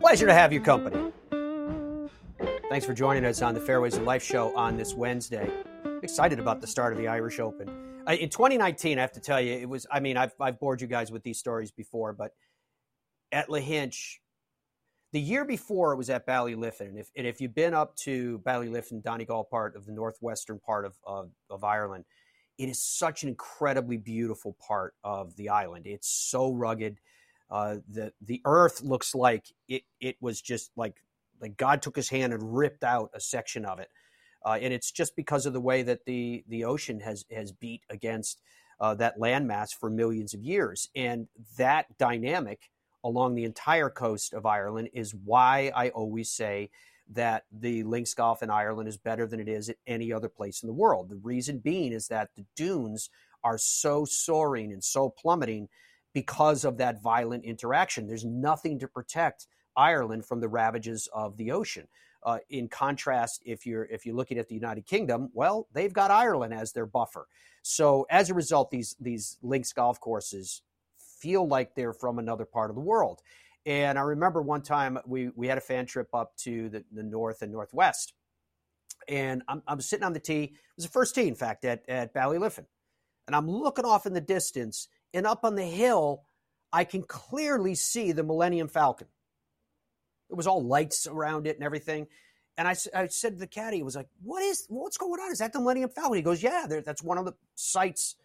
Pleasure to have your company. Thanks for joining us on the Fairways of Life show on this Wednesday. Excited about the start of the Irish Open. In 2019, I have to tell you, it was, I mean, I've, I've bored you guys with these stories before, but at Lahinch, the year before it was at Ballyliffin. And if, and if you've been up to Ballyliffin, Donegal part of the northwestern part of, of, of Ireland, it is such an incredibly beautiful part of the island. It's so rugged. Uh, the the Earth looks like it it was just like like God took His hand and ripped out a section of it, uh, and it's just because of the way that the the ocean has has beat against uh, that landmass for millions of years, and that dynamic along the entire coast of Ireland is why I always say that the links golf in Ireland is better than it is at any other place in the world. The reason being is that the dunes are so soaring and so plummeting because of that violent interaction. There's nothing to protect Ireland from the ravages of the ocean. Uh, in contrast, if you're if you're looking at the United Kingdom, well, they've got Ireland as their buffer. So as a result, these these links golf courses feel like they're from another part of the world. And I remember one time we we had a fan trip up to the, the north and northwest, and I'm, I'm sitting on the tee. It was the first tee, in fact, at at Ballyliffin, and I'm looking off in the distance, and up on the hill, I can clearly see the Millennium Falcon. It was all lights around it and everything. And I, I said to the caddy, it was like, what is, what's going on? Is that the Millennium Falcon? He goes, yeah, that's one of the sites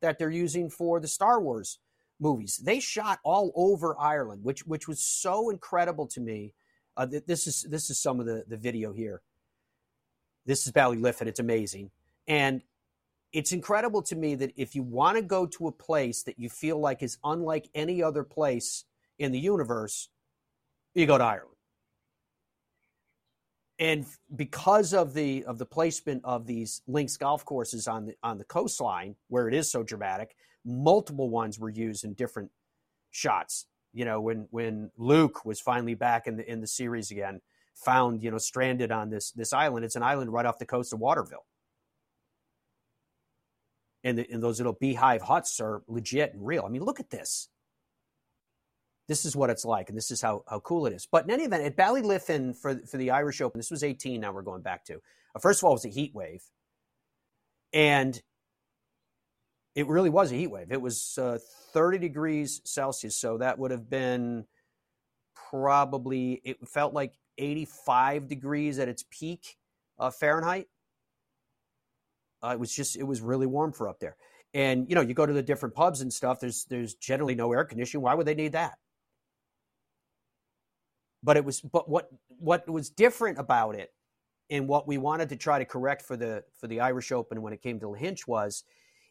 that they're using for the Star Wars movies. They shot all over Ireland, which, which was so incredible to me. Uh, this is, this is some of the, the video here. This is Ballyliffin. It's amazing. And it's incredible to me that if you want to go to a place that you feel like is unlike any other place in the universe, you go to Ireland. And because of the of the placement of these links golf courses on the on the coastline where it is so dramatic, multiple ones were used in different shots. You know, when when Luke was finally back in the in the series again, found you know stranded on this this island. It's an island right off the coast of Waterville and, the, and those little beehive huts are legit and real. I mean, look at this. This is what it's like, and this is how, how cool it is. But in any event, at Ballyliffin for, for the Irish Open, this was 18, now we're going back to. Uh, first of all, it was a heat wave. And it really was a heat wave. It was uh, 30 degrees Celsius, so that would have been probably, it felt like 85 degrees at its peak uh, Fahrenheit. Uh, it was just it was really warm for up there. And you know, you go to the different pubs and stuff. There's there's generally no air conditioning. Why would they need that? But it was but what what was different about it, and what we wanted to try to correct for the for the Irish Open when it came to Lahinch was,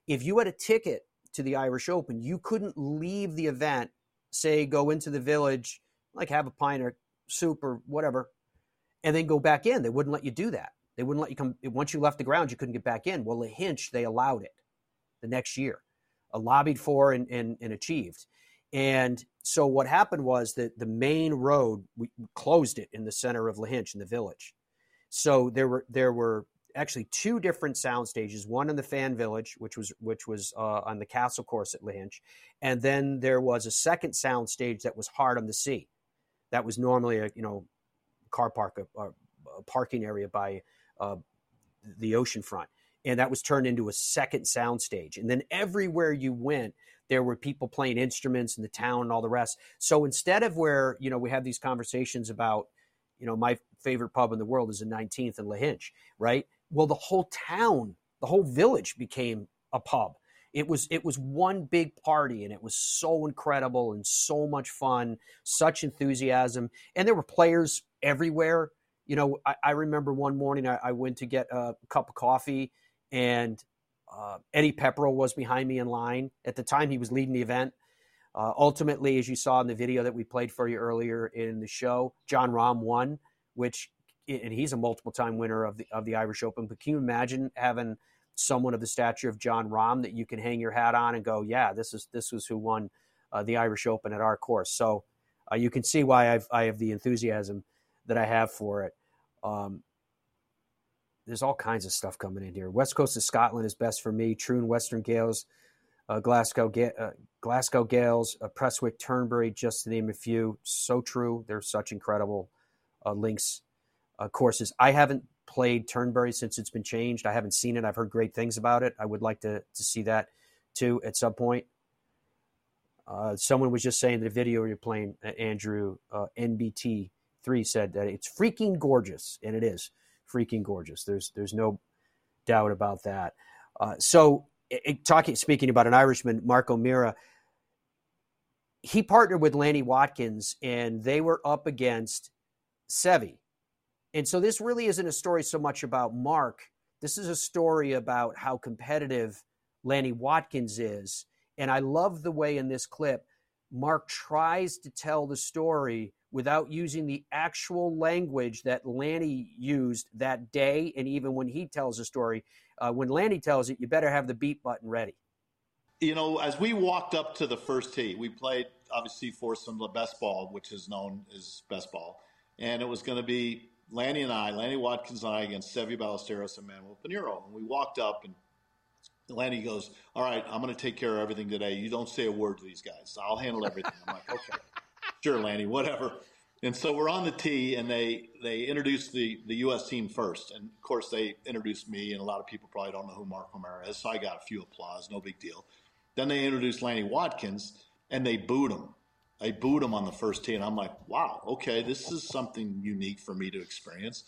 if you had a ticket to the Irish Open, you couldn't leave the event, say go into the village, like have a pint or soup or whatever, and then go back in. They wouldn't let you do that. They wouldn't let you come. Once you left the ground, you couldn't get back in. Well, Lahinch, they allowed it the next year, lobbied for and, and, and achieved. And so what happened was that the main road, we closed it in the center of Lahinch in the village. So there were there were actually two different sound stages. One in the fan village, which was which was uh, on the castle course at Lahinch, and then there was a second sound stage that was hard on the sea. That was normally a you know car park a, a parking area by uh, the ocean front. And that was turned into a second soundstage. And then everywhere you went, there were people playing instruments in the town and all the rest. So instead of where, you know, we have these conversations about, you know, my favorite pub in the world is the 19th and Lahinch, right? Well, the whole town, the whole village became a pub. It was it was one big party and it was so incredible and so much fun, such enthusiasm. And there were players everywhere you know, I, I remember one morning I, I, went to get a cup of coffee, and uh, Eddie Pepperell was behind me in line. At the time, he was leading the event. Uh, ultimately, as you saw in the video that we played for you earlier in the show, Jon Rahm won, which and he's a multiple time winner of the of the Irish Open. But can you imagine having someone of the stature of Jon Rahm that you can hang your hat on and go, yeah, this is this was who won uh, the Irish Open at our course. So uh, you can see why I've, I have the enthusiasm that I have for it. Um, there's all kinds of stuff coming in here. West Coast of Scotland is best for me. Troon Western Gailes, uh, Glasgow, uh, Glasgow Gailes, uh, Turnberry, just to name a few. So true. They're such incredible uh, links uh, courses. I haven't played Turnberry since it's been changed. I haven't seen it. I've heard great things about it. I would like to to see that too at some point. Uh, someone was just saying the video you're playing, Andrew NBT three said that it's freaking gorgeous, and it is freaking gorgeous. There's there's no doubt about that. Uh, so, it, talking speaking about an Irishman, Mark O'Meara. he partnered with Lanny Wadkins, and they were up against Seve. And so this really isn't a story so much about Mark. This is a story about how competitive Lanny Wadkins is. And I love the way in this clip, Mark tries to tell the story without using the actual language that Lanny used that day. And even when he tells the story, uh, when Lanny tells it, you better have the beat button ready. You know, as we walked up to the first tee, we played obviously for some the best ball, which is known as best ball. And it was going to be Lanny and I, Lanny Wadkins and I against Seve Ballesteros and Manuel Pinero. And we walked up and Lanny goes, All right, I'm going to take care of everything today. You don't say a word to these guys. I'll handle everything. I'm like, Okay, sure, Lanny, whatever. And so we're on the tee, and they they introduced the the U.S. team first, and of course they introduced me, and a lot of people probably don't know who Mark O'Meara is, so I got a few applause, no big deal. Then they introduced Lanny Wadkins, and they booed him. They booed him on the first tee, and I'm like, wow, okay, this is something unique for me to experience.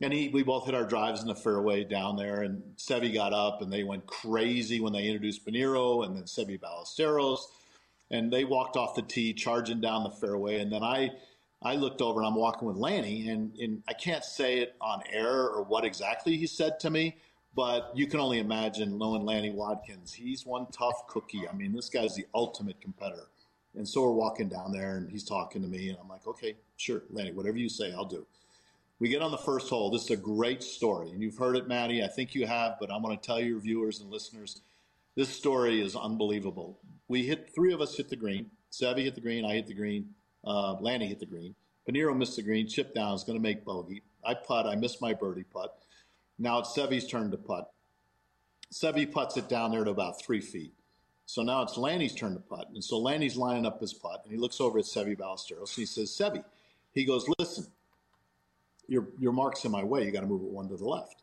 And he, we both hit our drives in the fairway down there, and Seve got up, and they went crazy when they introduced Pinero, and then Seve Ballesteros, and they walked off the tee, charging down the fairway, and then I I looked over and I'm walking with Lanny, and, and I can't say it on air or what exactly he said to me, but you can only imagine knowing Lanny Wadkins. He's one tough cookie. I mean, this guy's the ultimate competitor. And so we're walking down there, and he's talking to me, and I'm like, okay, sure, Lanny, whatever you say, I'll do. We get on the first hole. This is a great story, and you've heard it, Maddie. I think you have, but I'm going to tell your viewers and listeners this story is unbelievable. We hit three of us hit the green. Seve hit the green. I hit the green. Uh, Lanny hit the green. Pinero missed the green. Chip down is going to make bogey. I putt. I missed my birdie putt. Now it's Seve's turn to putt. Seve puts it down there to about three feet. So now it's Lanny's turn to putt. And so Lanny's lining up his putt, and he looks over at Seve Ballesteros, and he says, Seve, he goes, listen, your, your mark's in my way. You got to move it one to the left.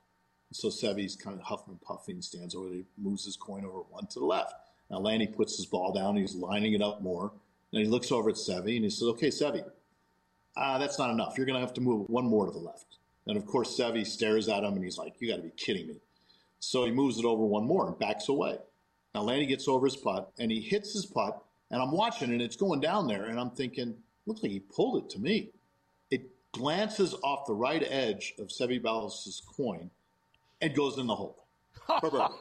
And so Seve's kind of huffing and puffing, stands over there, moves his coin over one to the left. Now Lanny puts his ball down, he's lining it up more. And he looks over at Seve and he says, okay, Seve, uh, that's not enough. You're going to have to move one more to the left. And of course, Seve stares at him and he's like, you got to be kidding me. So he moves it over one more and backs away. Now Lanny gets over his putt and he hits his putt and I'm watching and it's going down there and I'm thinking, looks like he pulled it to me. It glances off the right edge of Seve Ballas' coin and goes in the hole.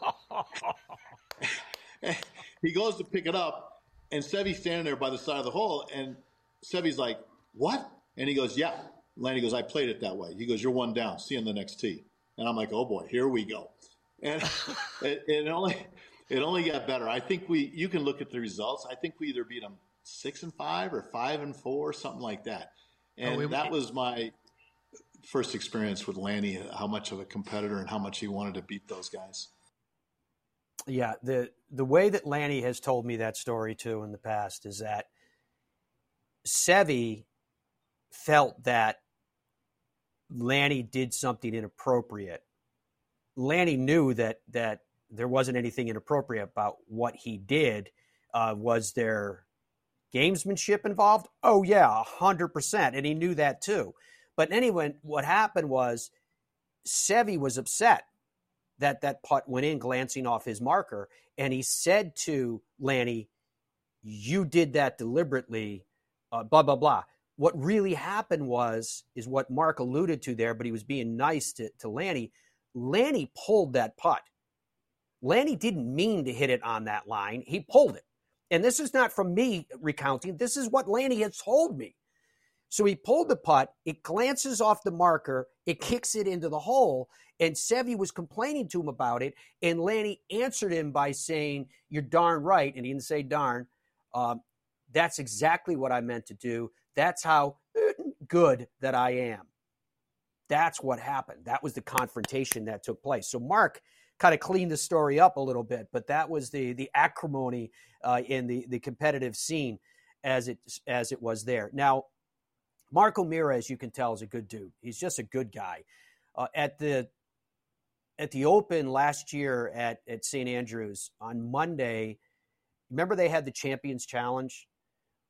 he goes to pick it up and Seve's standing there by the side of the hole, and Seve's like, "What?" And he goes, "Yeah." Lanny goes, "I played it that way." He goes, "You're one down. See you on the next tee." And I'm like, "Oh boy, here we go." And it, it, only it only got better. I think we you can look at the results. I think we either beat them six and five or five and four, something like that. Oh, and oh, we, that was my first experience with Lanny. How much of a competitor and how much he wanted to beat those guys yeah, the the way that Lanny has told me that story too in the past is that Seve felt that Lanny did something inappropriate. Lanny knew that that there wasn't anything inappropriate about what he did. Uh, was there gamesmanship involved? Oh yeah, hundred percent, and he knew that too. But anyway, what happened was Seve was upset that that putt went in, glancing off his marker. And he said to Lanny, You did that deliberately, uh, blah, blah, blah. What really happened was, is what Mark alluded to there, but he was being nice to, to Lanny. Lanny pulled that putt. Lanny didn't mean to hit it on that line. He pulled it. And this is not from me recounting. This is what Lanny has told me. So he pulled the putt. It glances off the marker. It kicks it into the hole. And Seve was complaining to him about it. And Lanny answered him by saying, You're darn right. And he didn't say darn. Um, that's exactly what I meant to do. That's how good that I am. That's what happened. That was the confrontation that took place. So Mark kind of cleaned the story up a little bit, but that was the the acrimony uh, in the the competitive scene as it as it was there. Now Mark O'Meara, as you can tell, is a good dude. He's just a good guy. Uh, at the at the Open last year at at St Andrews on Monday, remember they had the Champions Challenge.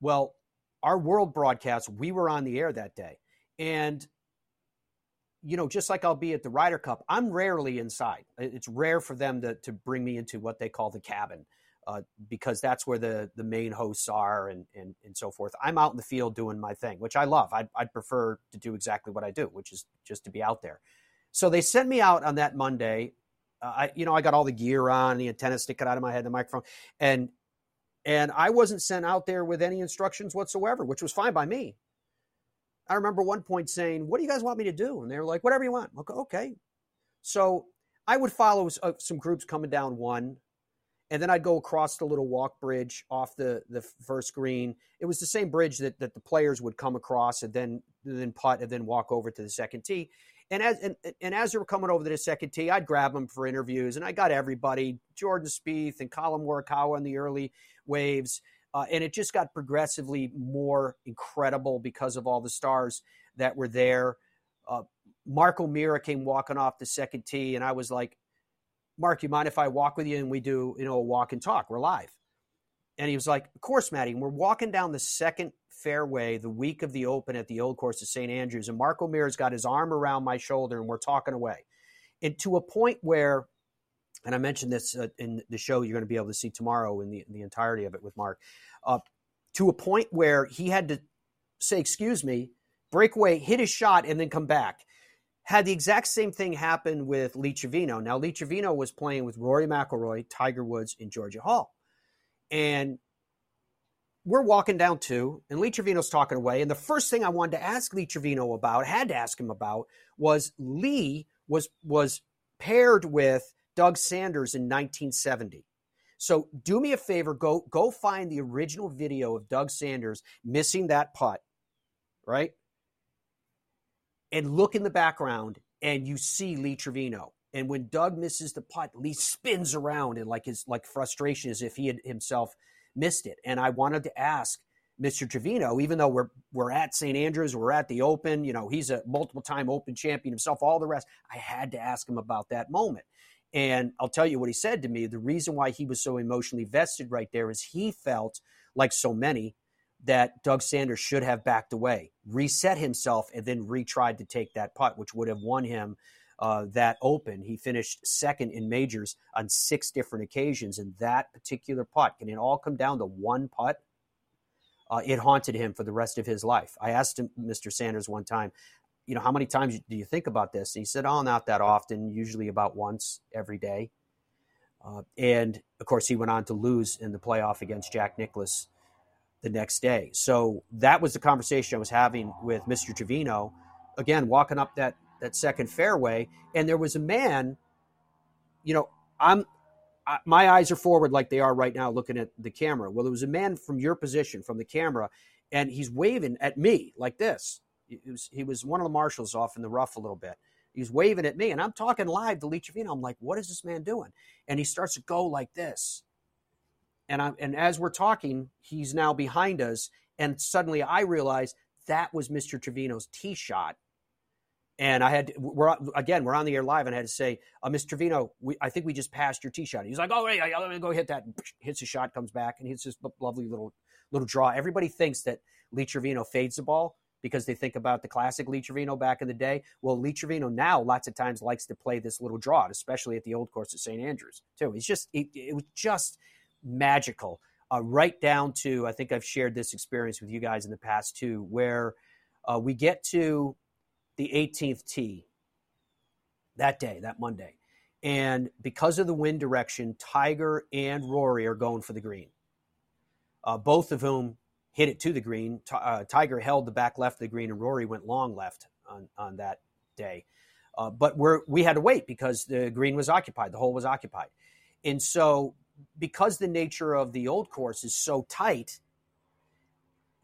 Well, our world broadcast, we were on the air that day, and you know, just like I'll be at the Ryder Cup, I'm rarely inside. It's rare for them to to bring me into what they call the cabin uh, because that's where the the main hosts are and, and and so forth. I'm out in the field doing my thing, which I love. I'd, I'd prefer to do exactly what I do, which is just to be out there. So they sent me out on that Monday. Uh, I you know I got all the gear on, the antenna sticking out of my head, the microphone, and and I wasn't sent out there with any instructions whatsoever, which was fine by me. I remember one point saying, "What do you guys want me to do?" And they were like, "Whatever you want." Okay. So I would follow uh, some groups coming down one and then I'd go across the little walk bridge off the the first green. It was the same bridge that, that the players would come across and then then putt and then walk over to the second tee. And as and, and as they were coming over to the second tee, I'd grab them for interviews, and I got everybody: Jordan Spieth and Collin Morikawa in the early waves, uh, and it just got progressively more incredible because of all the stars that were there. Uh, Mark O'Meara came walking off the second tee, and I was like, Mark, you mind if I walk with you and we do, you know, a walk and talk? We're live. And he was like, Of course, Matty. And we're walking down the second fairway the week of the Open at the Old Course of St. Andrews. And Mark O'Meara's got his arm around my shoulder and we're talking away. And to a point where, and I mentioned this uh, in the show you're going to be able to see tomorrow in the, in the entirety of it with Mark, uh, to a point where he had to say, Excuse me, break away, hit his shot, and then come back had the exact same thing happen with Lee Trevino. Now, Lee Trevino was playing with Rory McIlroy, Tiger Woods, and Georgia Hall. And we're walking down two, and Lee Trevino's talking away. And the first thing I wanted to ask Lee Trevino about, had to ask him about, was Lee was was paired with Doug Sanders in 1970. So do me a favor, go go find the original video of Doug Sanders missing that putt, right? And look in the background and you see Lee Trevino. And when Doug misses the putt, Lee spins around in like his like frustration as if he had himself missed it. And I wanted to ask Mr. Trevino, even though we're we're at St. Andrews, we're at the Open, you know, he's a multiple time Open champion himself, all the rest. I had to ask him about that moment. And I'll tell you what he said to me. The reason why he was so emotionally vested right there is he felt like so many that Doug Sanders should have backed away, reset himself, and then retried to take that putt, which would have won him uh, that open. He finished second in majors on six different occasions, and that particular putt can it all come down to one putt? Uh, it haunted him for the rest of his life. I asked him, Mr. Sanders one time, you know, how many times do you think about this? And he said, oh, not that often, usually about once every day. Uh, and of course, he went on to lose in the playoff against Jack Nicklaus the next day. So that was the conversation I was having with Mr. Trevino. Again, walking up that that second fairway, and there was a man. You know, I'm I, my eyes are forward like they are right now, looking at the camera. Well, there was a man from your position, from the camera, and he's waving at me like this. Was, he was one of the marshals off in the rough a little bit. He's waving at me, and I'm talking live to Lee Trevino. I'm like, "What is this man doing?" And he starts to go like this and I'm and as we're talking, he's now behind us, and suddenly I realize that was Mr. Trevino's tee shot. And I had we're again we're on the air live, and I had to say, uh, Mr. Trevino, we, I think we just passed your tee shot. He's like, oh let me go hit that. Hits a shot, comes back, and hits this lovely little little draw. Everybody thinks that Lee Trevino fades the ball because they think about the classic Lee Trevino back in the day. Well, Lee Trevino now lots of times likes to play this little draw, especially at the old course at St. Andrews too. He's just it, it was just magical. Uh, right down to, I think I've shared this experience with you guys in the past too, where uh, we get to the 18th tee that day, that Monday. And because of the wind direction, Tiger and Rory are going for the green. Uh, both of whom hit it to the green. T- uh, Tiger held the back left of the green, and Rory went long left on, on that day. Uh, but we're, we had to wait because the green was occupied, the hole was occupied. And so because the nature of the old course is so tight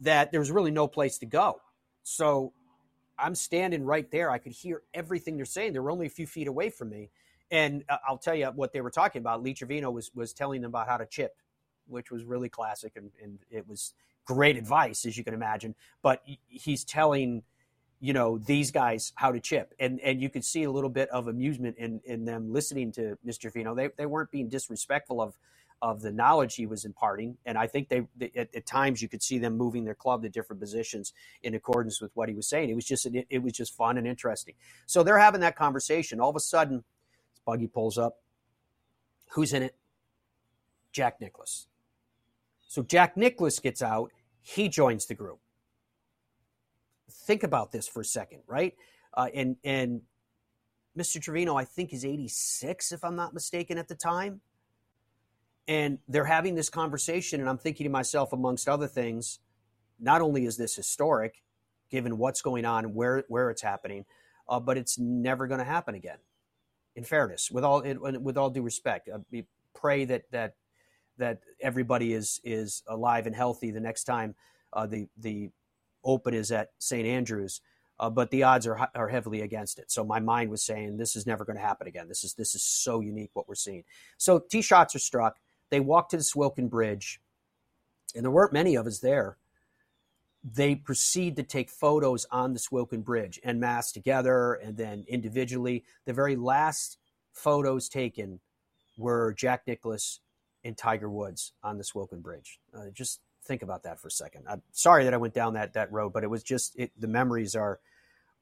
that there's really no place to go. So I'm standing right there. I could hear everything they're saying. They were only a few feet away from me. And uh, I'll tell you what they were talking about. Lee Trevino was, was telling them about how to chip, which was really classic. And, and it was great advice, as you can imagine. But he's telling – you know these guys how to chip. And and you could see a little bit of amusement in in them listening to mr Fino. they, they weren't being disrespectful of of the knowledge he was imparting. And i think they, they at, at, times you could see them moving their club to different positions in accordance with what he was saying. It was just it, was just fun and interesting. So they're having that conversation. All of a sudden this buggy pulls up. Who's in it? Jack Nicklaus. So Jack Nicklaus gets out, he joins the group. Think about this for a second, right? Uh, and and Mr. Trevino, I think, is 86, if I'm not mistaken, at the time. And they're having this conversation, and I'm thinking to myself, amongst other things, not only is this historic, given what's going on and where where it's happening, uh, but it's never going to happen again. In fairness, with all with all due respect, uh, pray that that that everybody is is alive and healthy the next time uh, the the Open is at St Andrews. Uh, but the odds are are heavily against it. So my mind was saying this is never going to happen again. This is this is so unique what we're seeing. So tee shots are struck. They walk to the Swilken Bridge, and there weren't many of us there. They proceed to take photos on the Swilken Bridge and mass together, and then individually. The very last photos taken were Jack Nicklaus and Tiger Woods on the Swilken Bridge. Uh, just think about that for a second. I'm sorry that I went down that that road, but it was just it, the memories are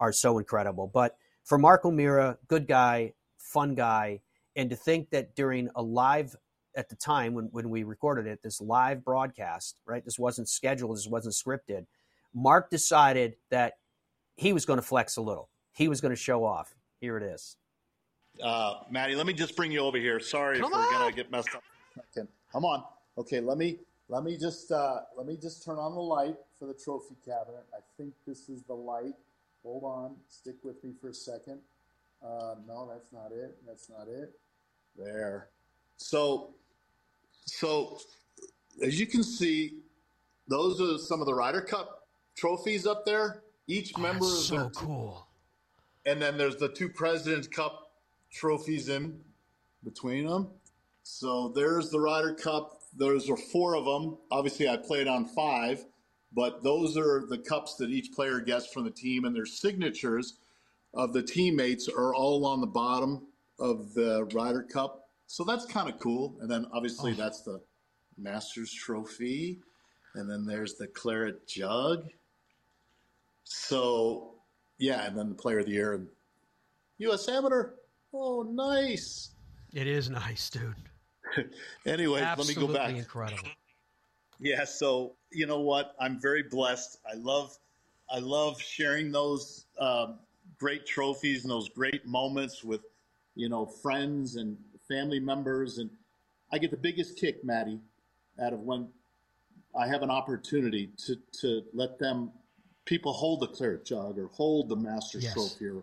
are so incredible. But for Mark O'Meara, good guy, fun guy, and to think that during a live at the time when, when we recorded it, this live broadcast, right? This wasn't scheduled, this wasn't scripted. Mark decided that he was going to flex a little. He was going to show off. Here it is. Uh, Maddie, let me just bring you over here. Sorry Come if we're gonna get messed up. for a second. Come on. Okay, let me let me just uh, let me just turn on the light for the trophy cabinet. I think this is the light. Hold on, stick with me for a second. Uh, no, that's not it. That's not it. There. So, so as you can see, those are some of the Ryder Cup trophies up there. Each member of so cool. and then there's the two President's Cup trophies in between them. So there's the Ryder Cup. Those are four of them. Obviously, I played on five, but those are the cups that each player gets from the team, and their signatures of the teammates are all on the bottom of the Ryder Cup. So that's kind of cool. And then obviously, that's the Masters trophy. And then there's the Claret jug. So, yeah, and then the Player of the Year and U.S. Amateur. Oh, nice. It is nice, dude. anyway, let me go back. incredible. Yeah, so you know what? I'm very blessed. I love, I love sharing those um, great trophies and those great moments with, you know, friends and family members, and I get the biggest kick, Maddie, out of when I have an opportunity to to let them people hold the claret jug or hold the Masters Yes. trophy or,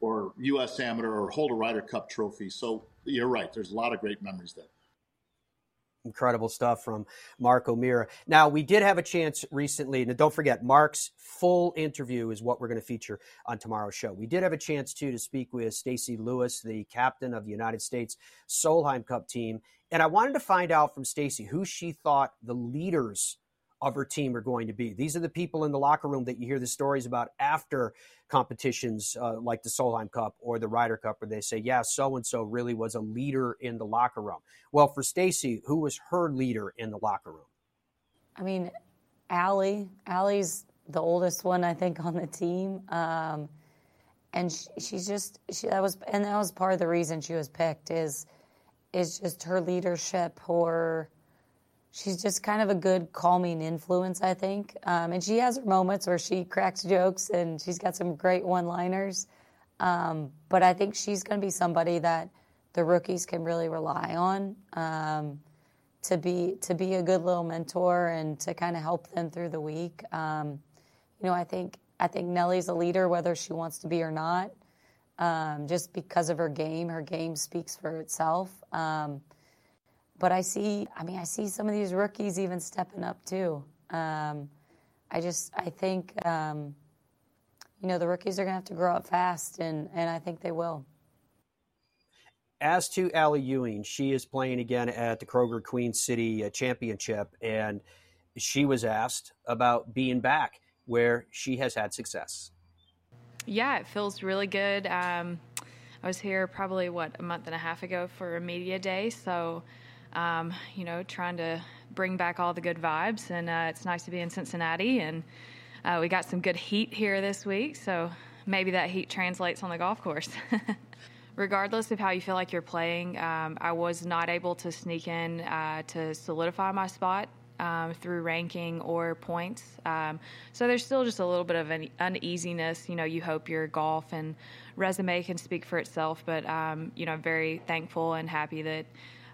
or U.S. Amateur or hold a Ryder Cup trophy. So you're right. There's a lot of great memories there. Incredible stuff from Mark O'Meara. Now, we did have a chance recently, and don't forget, Mark's full interview is what we're going to feature on tomorrow's show. We did have a chance, too, to speak with Stacy Lewis, the captain of the United States Solheim Cup team. And I wanted to find out from Stacy who she thought the leaders of her team are going to be. These are the people in the locker room that you hear the stories about after competitions uh, like the Solheim Cup or the Ryder Cup, where they say, "Yeah, so and so really was a leader in the locker room." Well, for Stacy, who was her leader in the locker room? I mean, Ally. Ally's the oldest one, I think, on the team, um, and she, she's just she that was and that was part of the reason she was picked is is just her leadership, her. She's just kind of a good calming influence, I think. Um, and she has her moments where she cracks jokes and she's got some great one liners. Um, but I think she's going to be somebody that the rookies can really rely on um, to be to be a good little mentor and to kind of help them through the week. Um, you know, I think I think Nelly's a leader, whether she wants to be or not, um, just because of her game. Her game speaks for itself. But I see, I mean, I see some of these rookies even stepping up too. Um, I just, I think, um, you know, the rookies are going to have to grow up fast, and, and I think they will. As to Ally Ewing, she is playing again at the Kroger Queen City uh, Championship, and she was asked about being back where she has had success. Yeah, it feels really good. Um, I was here probably what a month and a half ago for a media day, so um, you know, trying to bring back all the good vibes, and uh, it's nice to be in Cincinnati, and uh, we got some good heat here this week, so maybe that heat translates on the golf course. regardless of how you feel like you're playing, um, I was not able to sneak in uh, to solidify my spot um, through ranking or points. Um, so there's still just a little bit of an uneasiness. You know, you hope your golf and resume can speak for itself, but um, you know, I'm very thankful and happy that.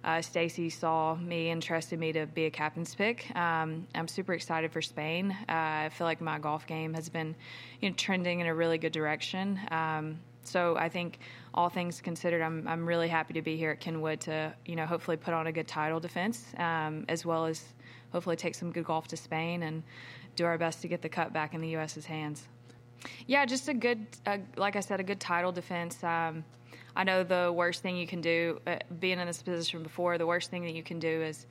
Uh, Stacy saw me and trusted me to be a captain's pick. Um, I'm super excited for Spain. Uh, I feel like my golf game has been you know, trending in a really good direction. Um, so I think all things considered, I'm I'm really happy to be here at Kenwood to you know hopefully put on a good title defense um, as well as hopefully take some good golf to Spain and do our best to get the cup back in the U.S.'s hands. Yeah, just a good, uh, like I said, a good title defense. Um, I know the worst thing you can do, uh, being in this position before, the worst thing that you can do is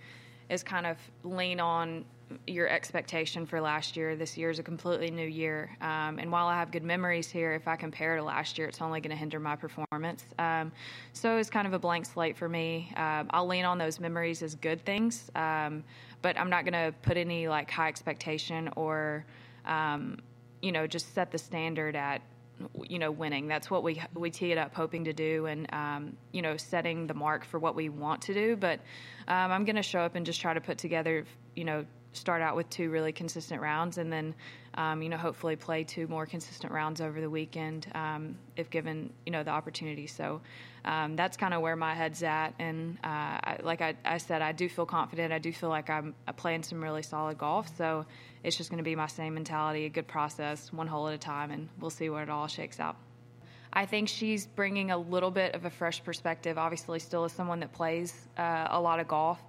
is kind of lean on your expectation for last year. This year is a completely new year. Um, and while I have good memories here, if I compare to last year, it's only going to hinder my performance. Um, so it's kind of a blank slate for me. Um, I'll lean on those memories as good things, um, but I'm not going to put any like high expectation or, um, you know, just set the standard at you know winning. That's what we we tee it up hoping to do and um, you know setting the mark for what we want to do. But um, i'm going to show up and just try to put together you know start out with two really consistent rounds and then um, you know hopefully play two more consistent rounds over the weekend um, if given you know the opportunity. So um, that's kind of where my head's at and uh, I, like I, I, said i do feel confident i do feel like i'm playing some really solid golf so it's just going to be my same mentality a good process one hole at a time and we'll see where it all shakes out I think she's bringing a little bit of a fresh perspective. Obviously, still as someone that plays uh, a lot of golf,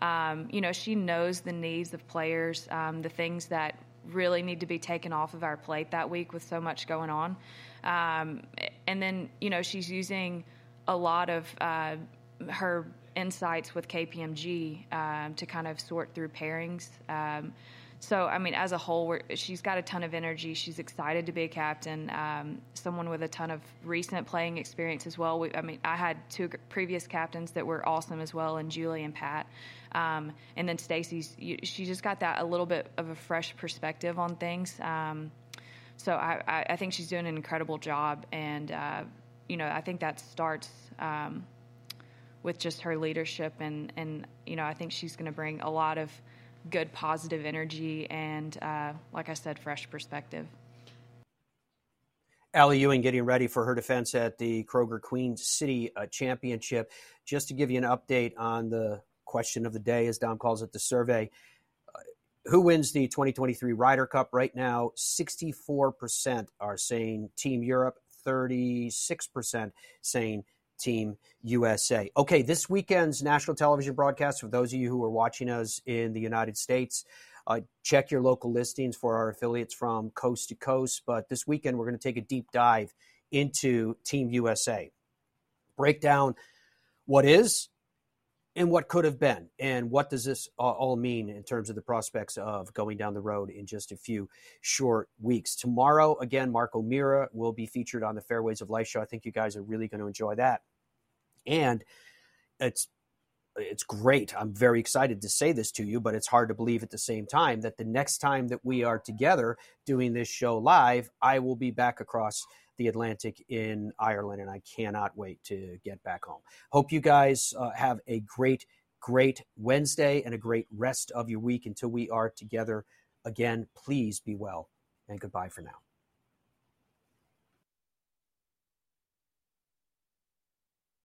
um, you know, she knows the needs of players, um, the things that really need to be taken off of our plate that week with so much going on. Um, and then, you know, she's using a lot of uh, her insights with KPMG um, to kind of sort through pairings. Um, so, I mean, as a whole, she's got a ton of energy. She's excited to be a captain. Um, someone with a ton of recent playing experience as well. We, I mean, I had two previous captains that were awesome as well, and Juli and Pat. Um, and then Stacy's, she just got that a little bit of a fresh perspective on things. Um, so I, I, think she's doing an incredible job, and uh, you know, I think that starts um, with just her leadership, and and you know, I think she's going to bring a lot of good positive energy and, uh, like I said, fresh perspective. Ally Ewing getting ready for her defense at the Kroger Queen City uh, Championship. Just to give you an update on the question of the day, as Dom calls it, the survey. Uh, who wins the 2023 Ryder Cup right now? 64% are saying Team Europe, 36% saying Team USA. Okay, this weekend's national television broadcast, for those of you who are watching us in the United States, uh, check your local listings for our affiliates from coast to coast. But this weekend, we're going to take a deep dive into Team USA, break down what is and what could have been, and what does this all mean in terms of the prospects of going down the road in just a few short weeks. Tomorrow, again, Mark O'Meara will be featured on the Fairways of Life show. I think you guys are really going to enjoy that and it's it's great. I'm very excited to say this to you, but it's hard to believe at the same time that the next time that we are together doing this show live, I will be back across the Atlantic in Ireland, and I cannot wait to get back home. Hope you guys uh, have a great, great Wednesday and a great rest of your week until we are together again. Please be well, and goodbye for now.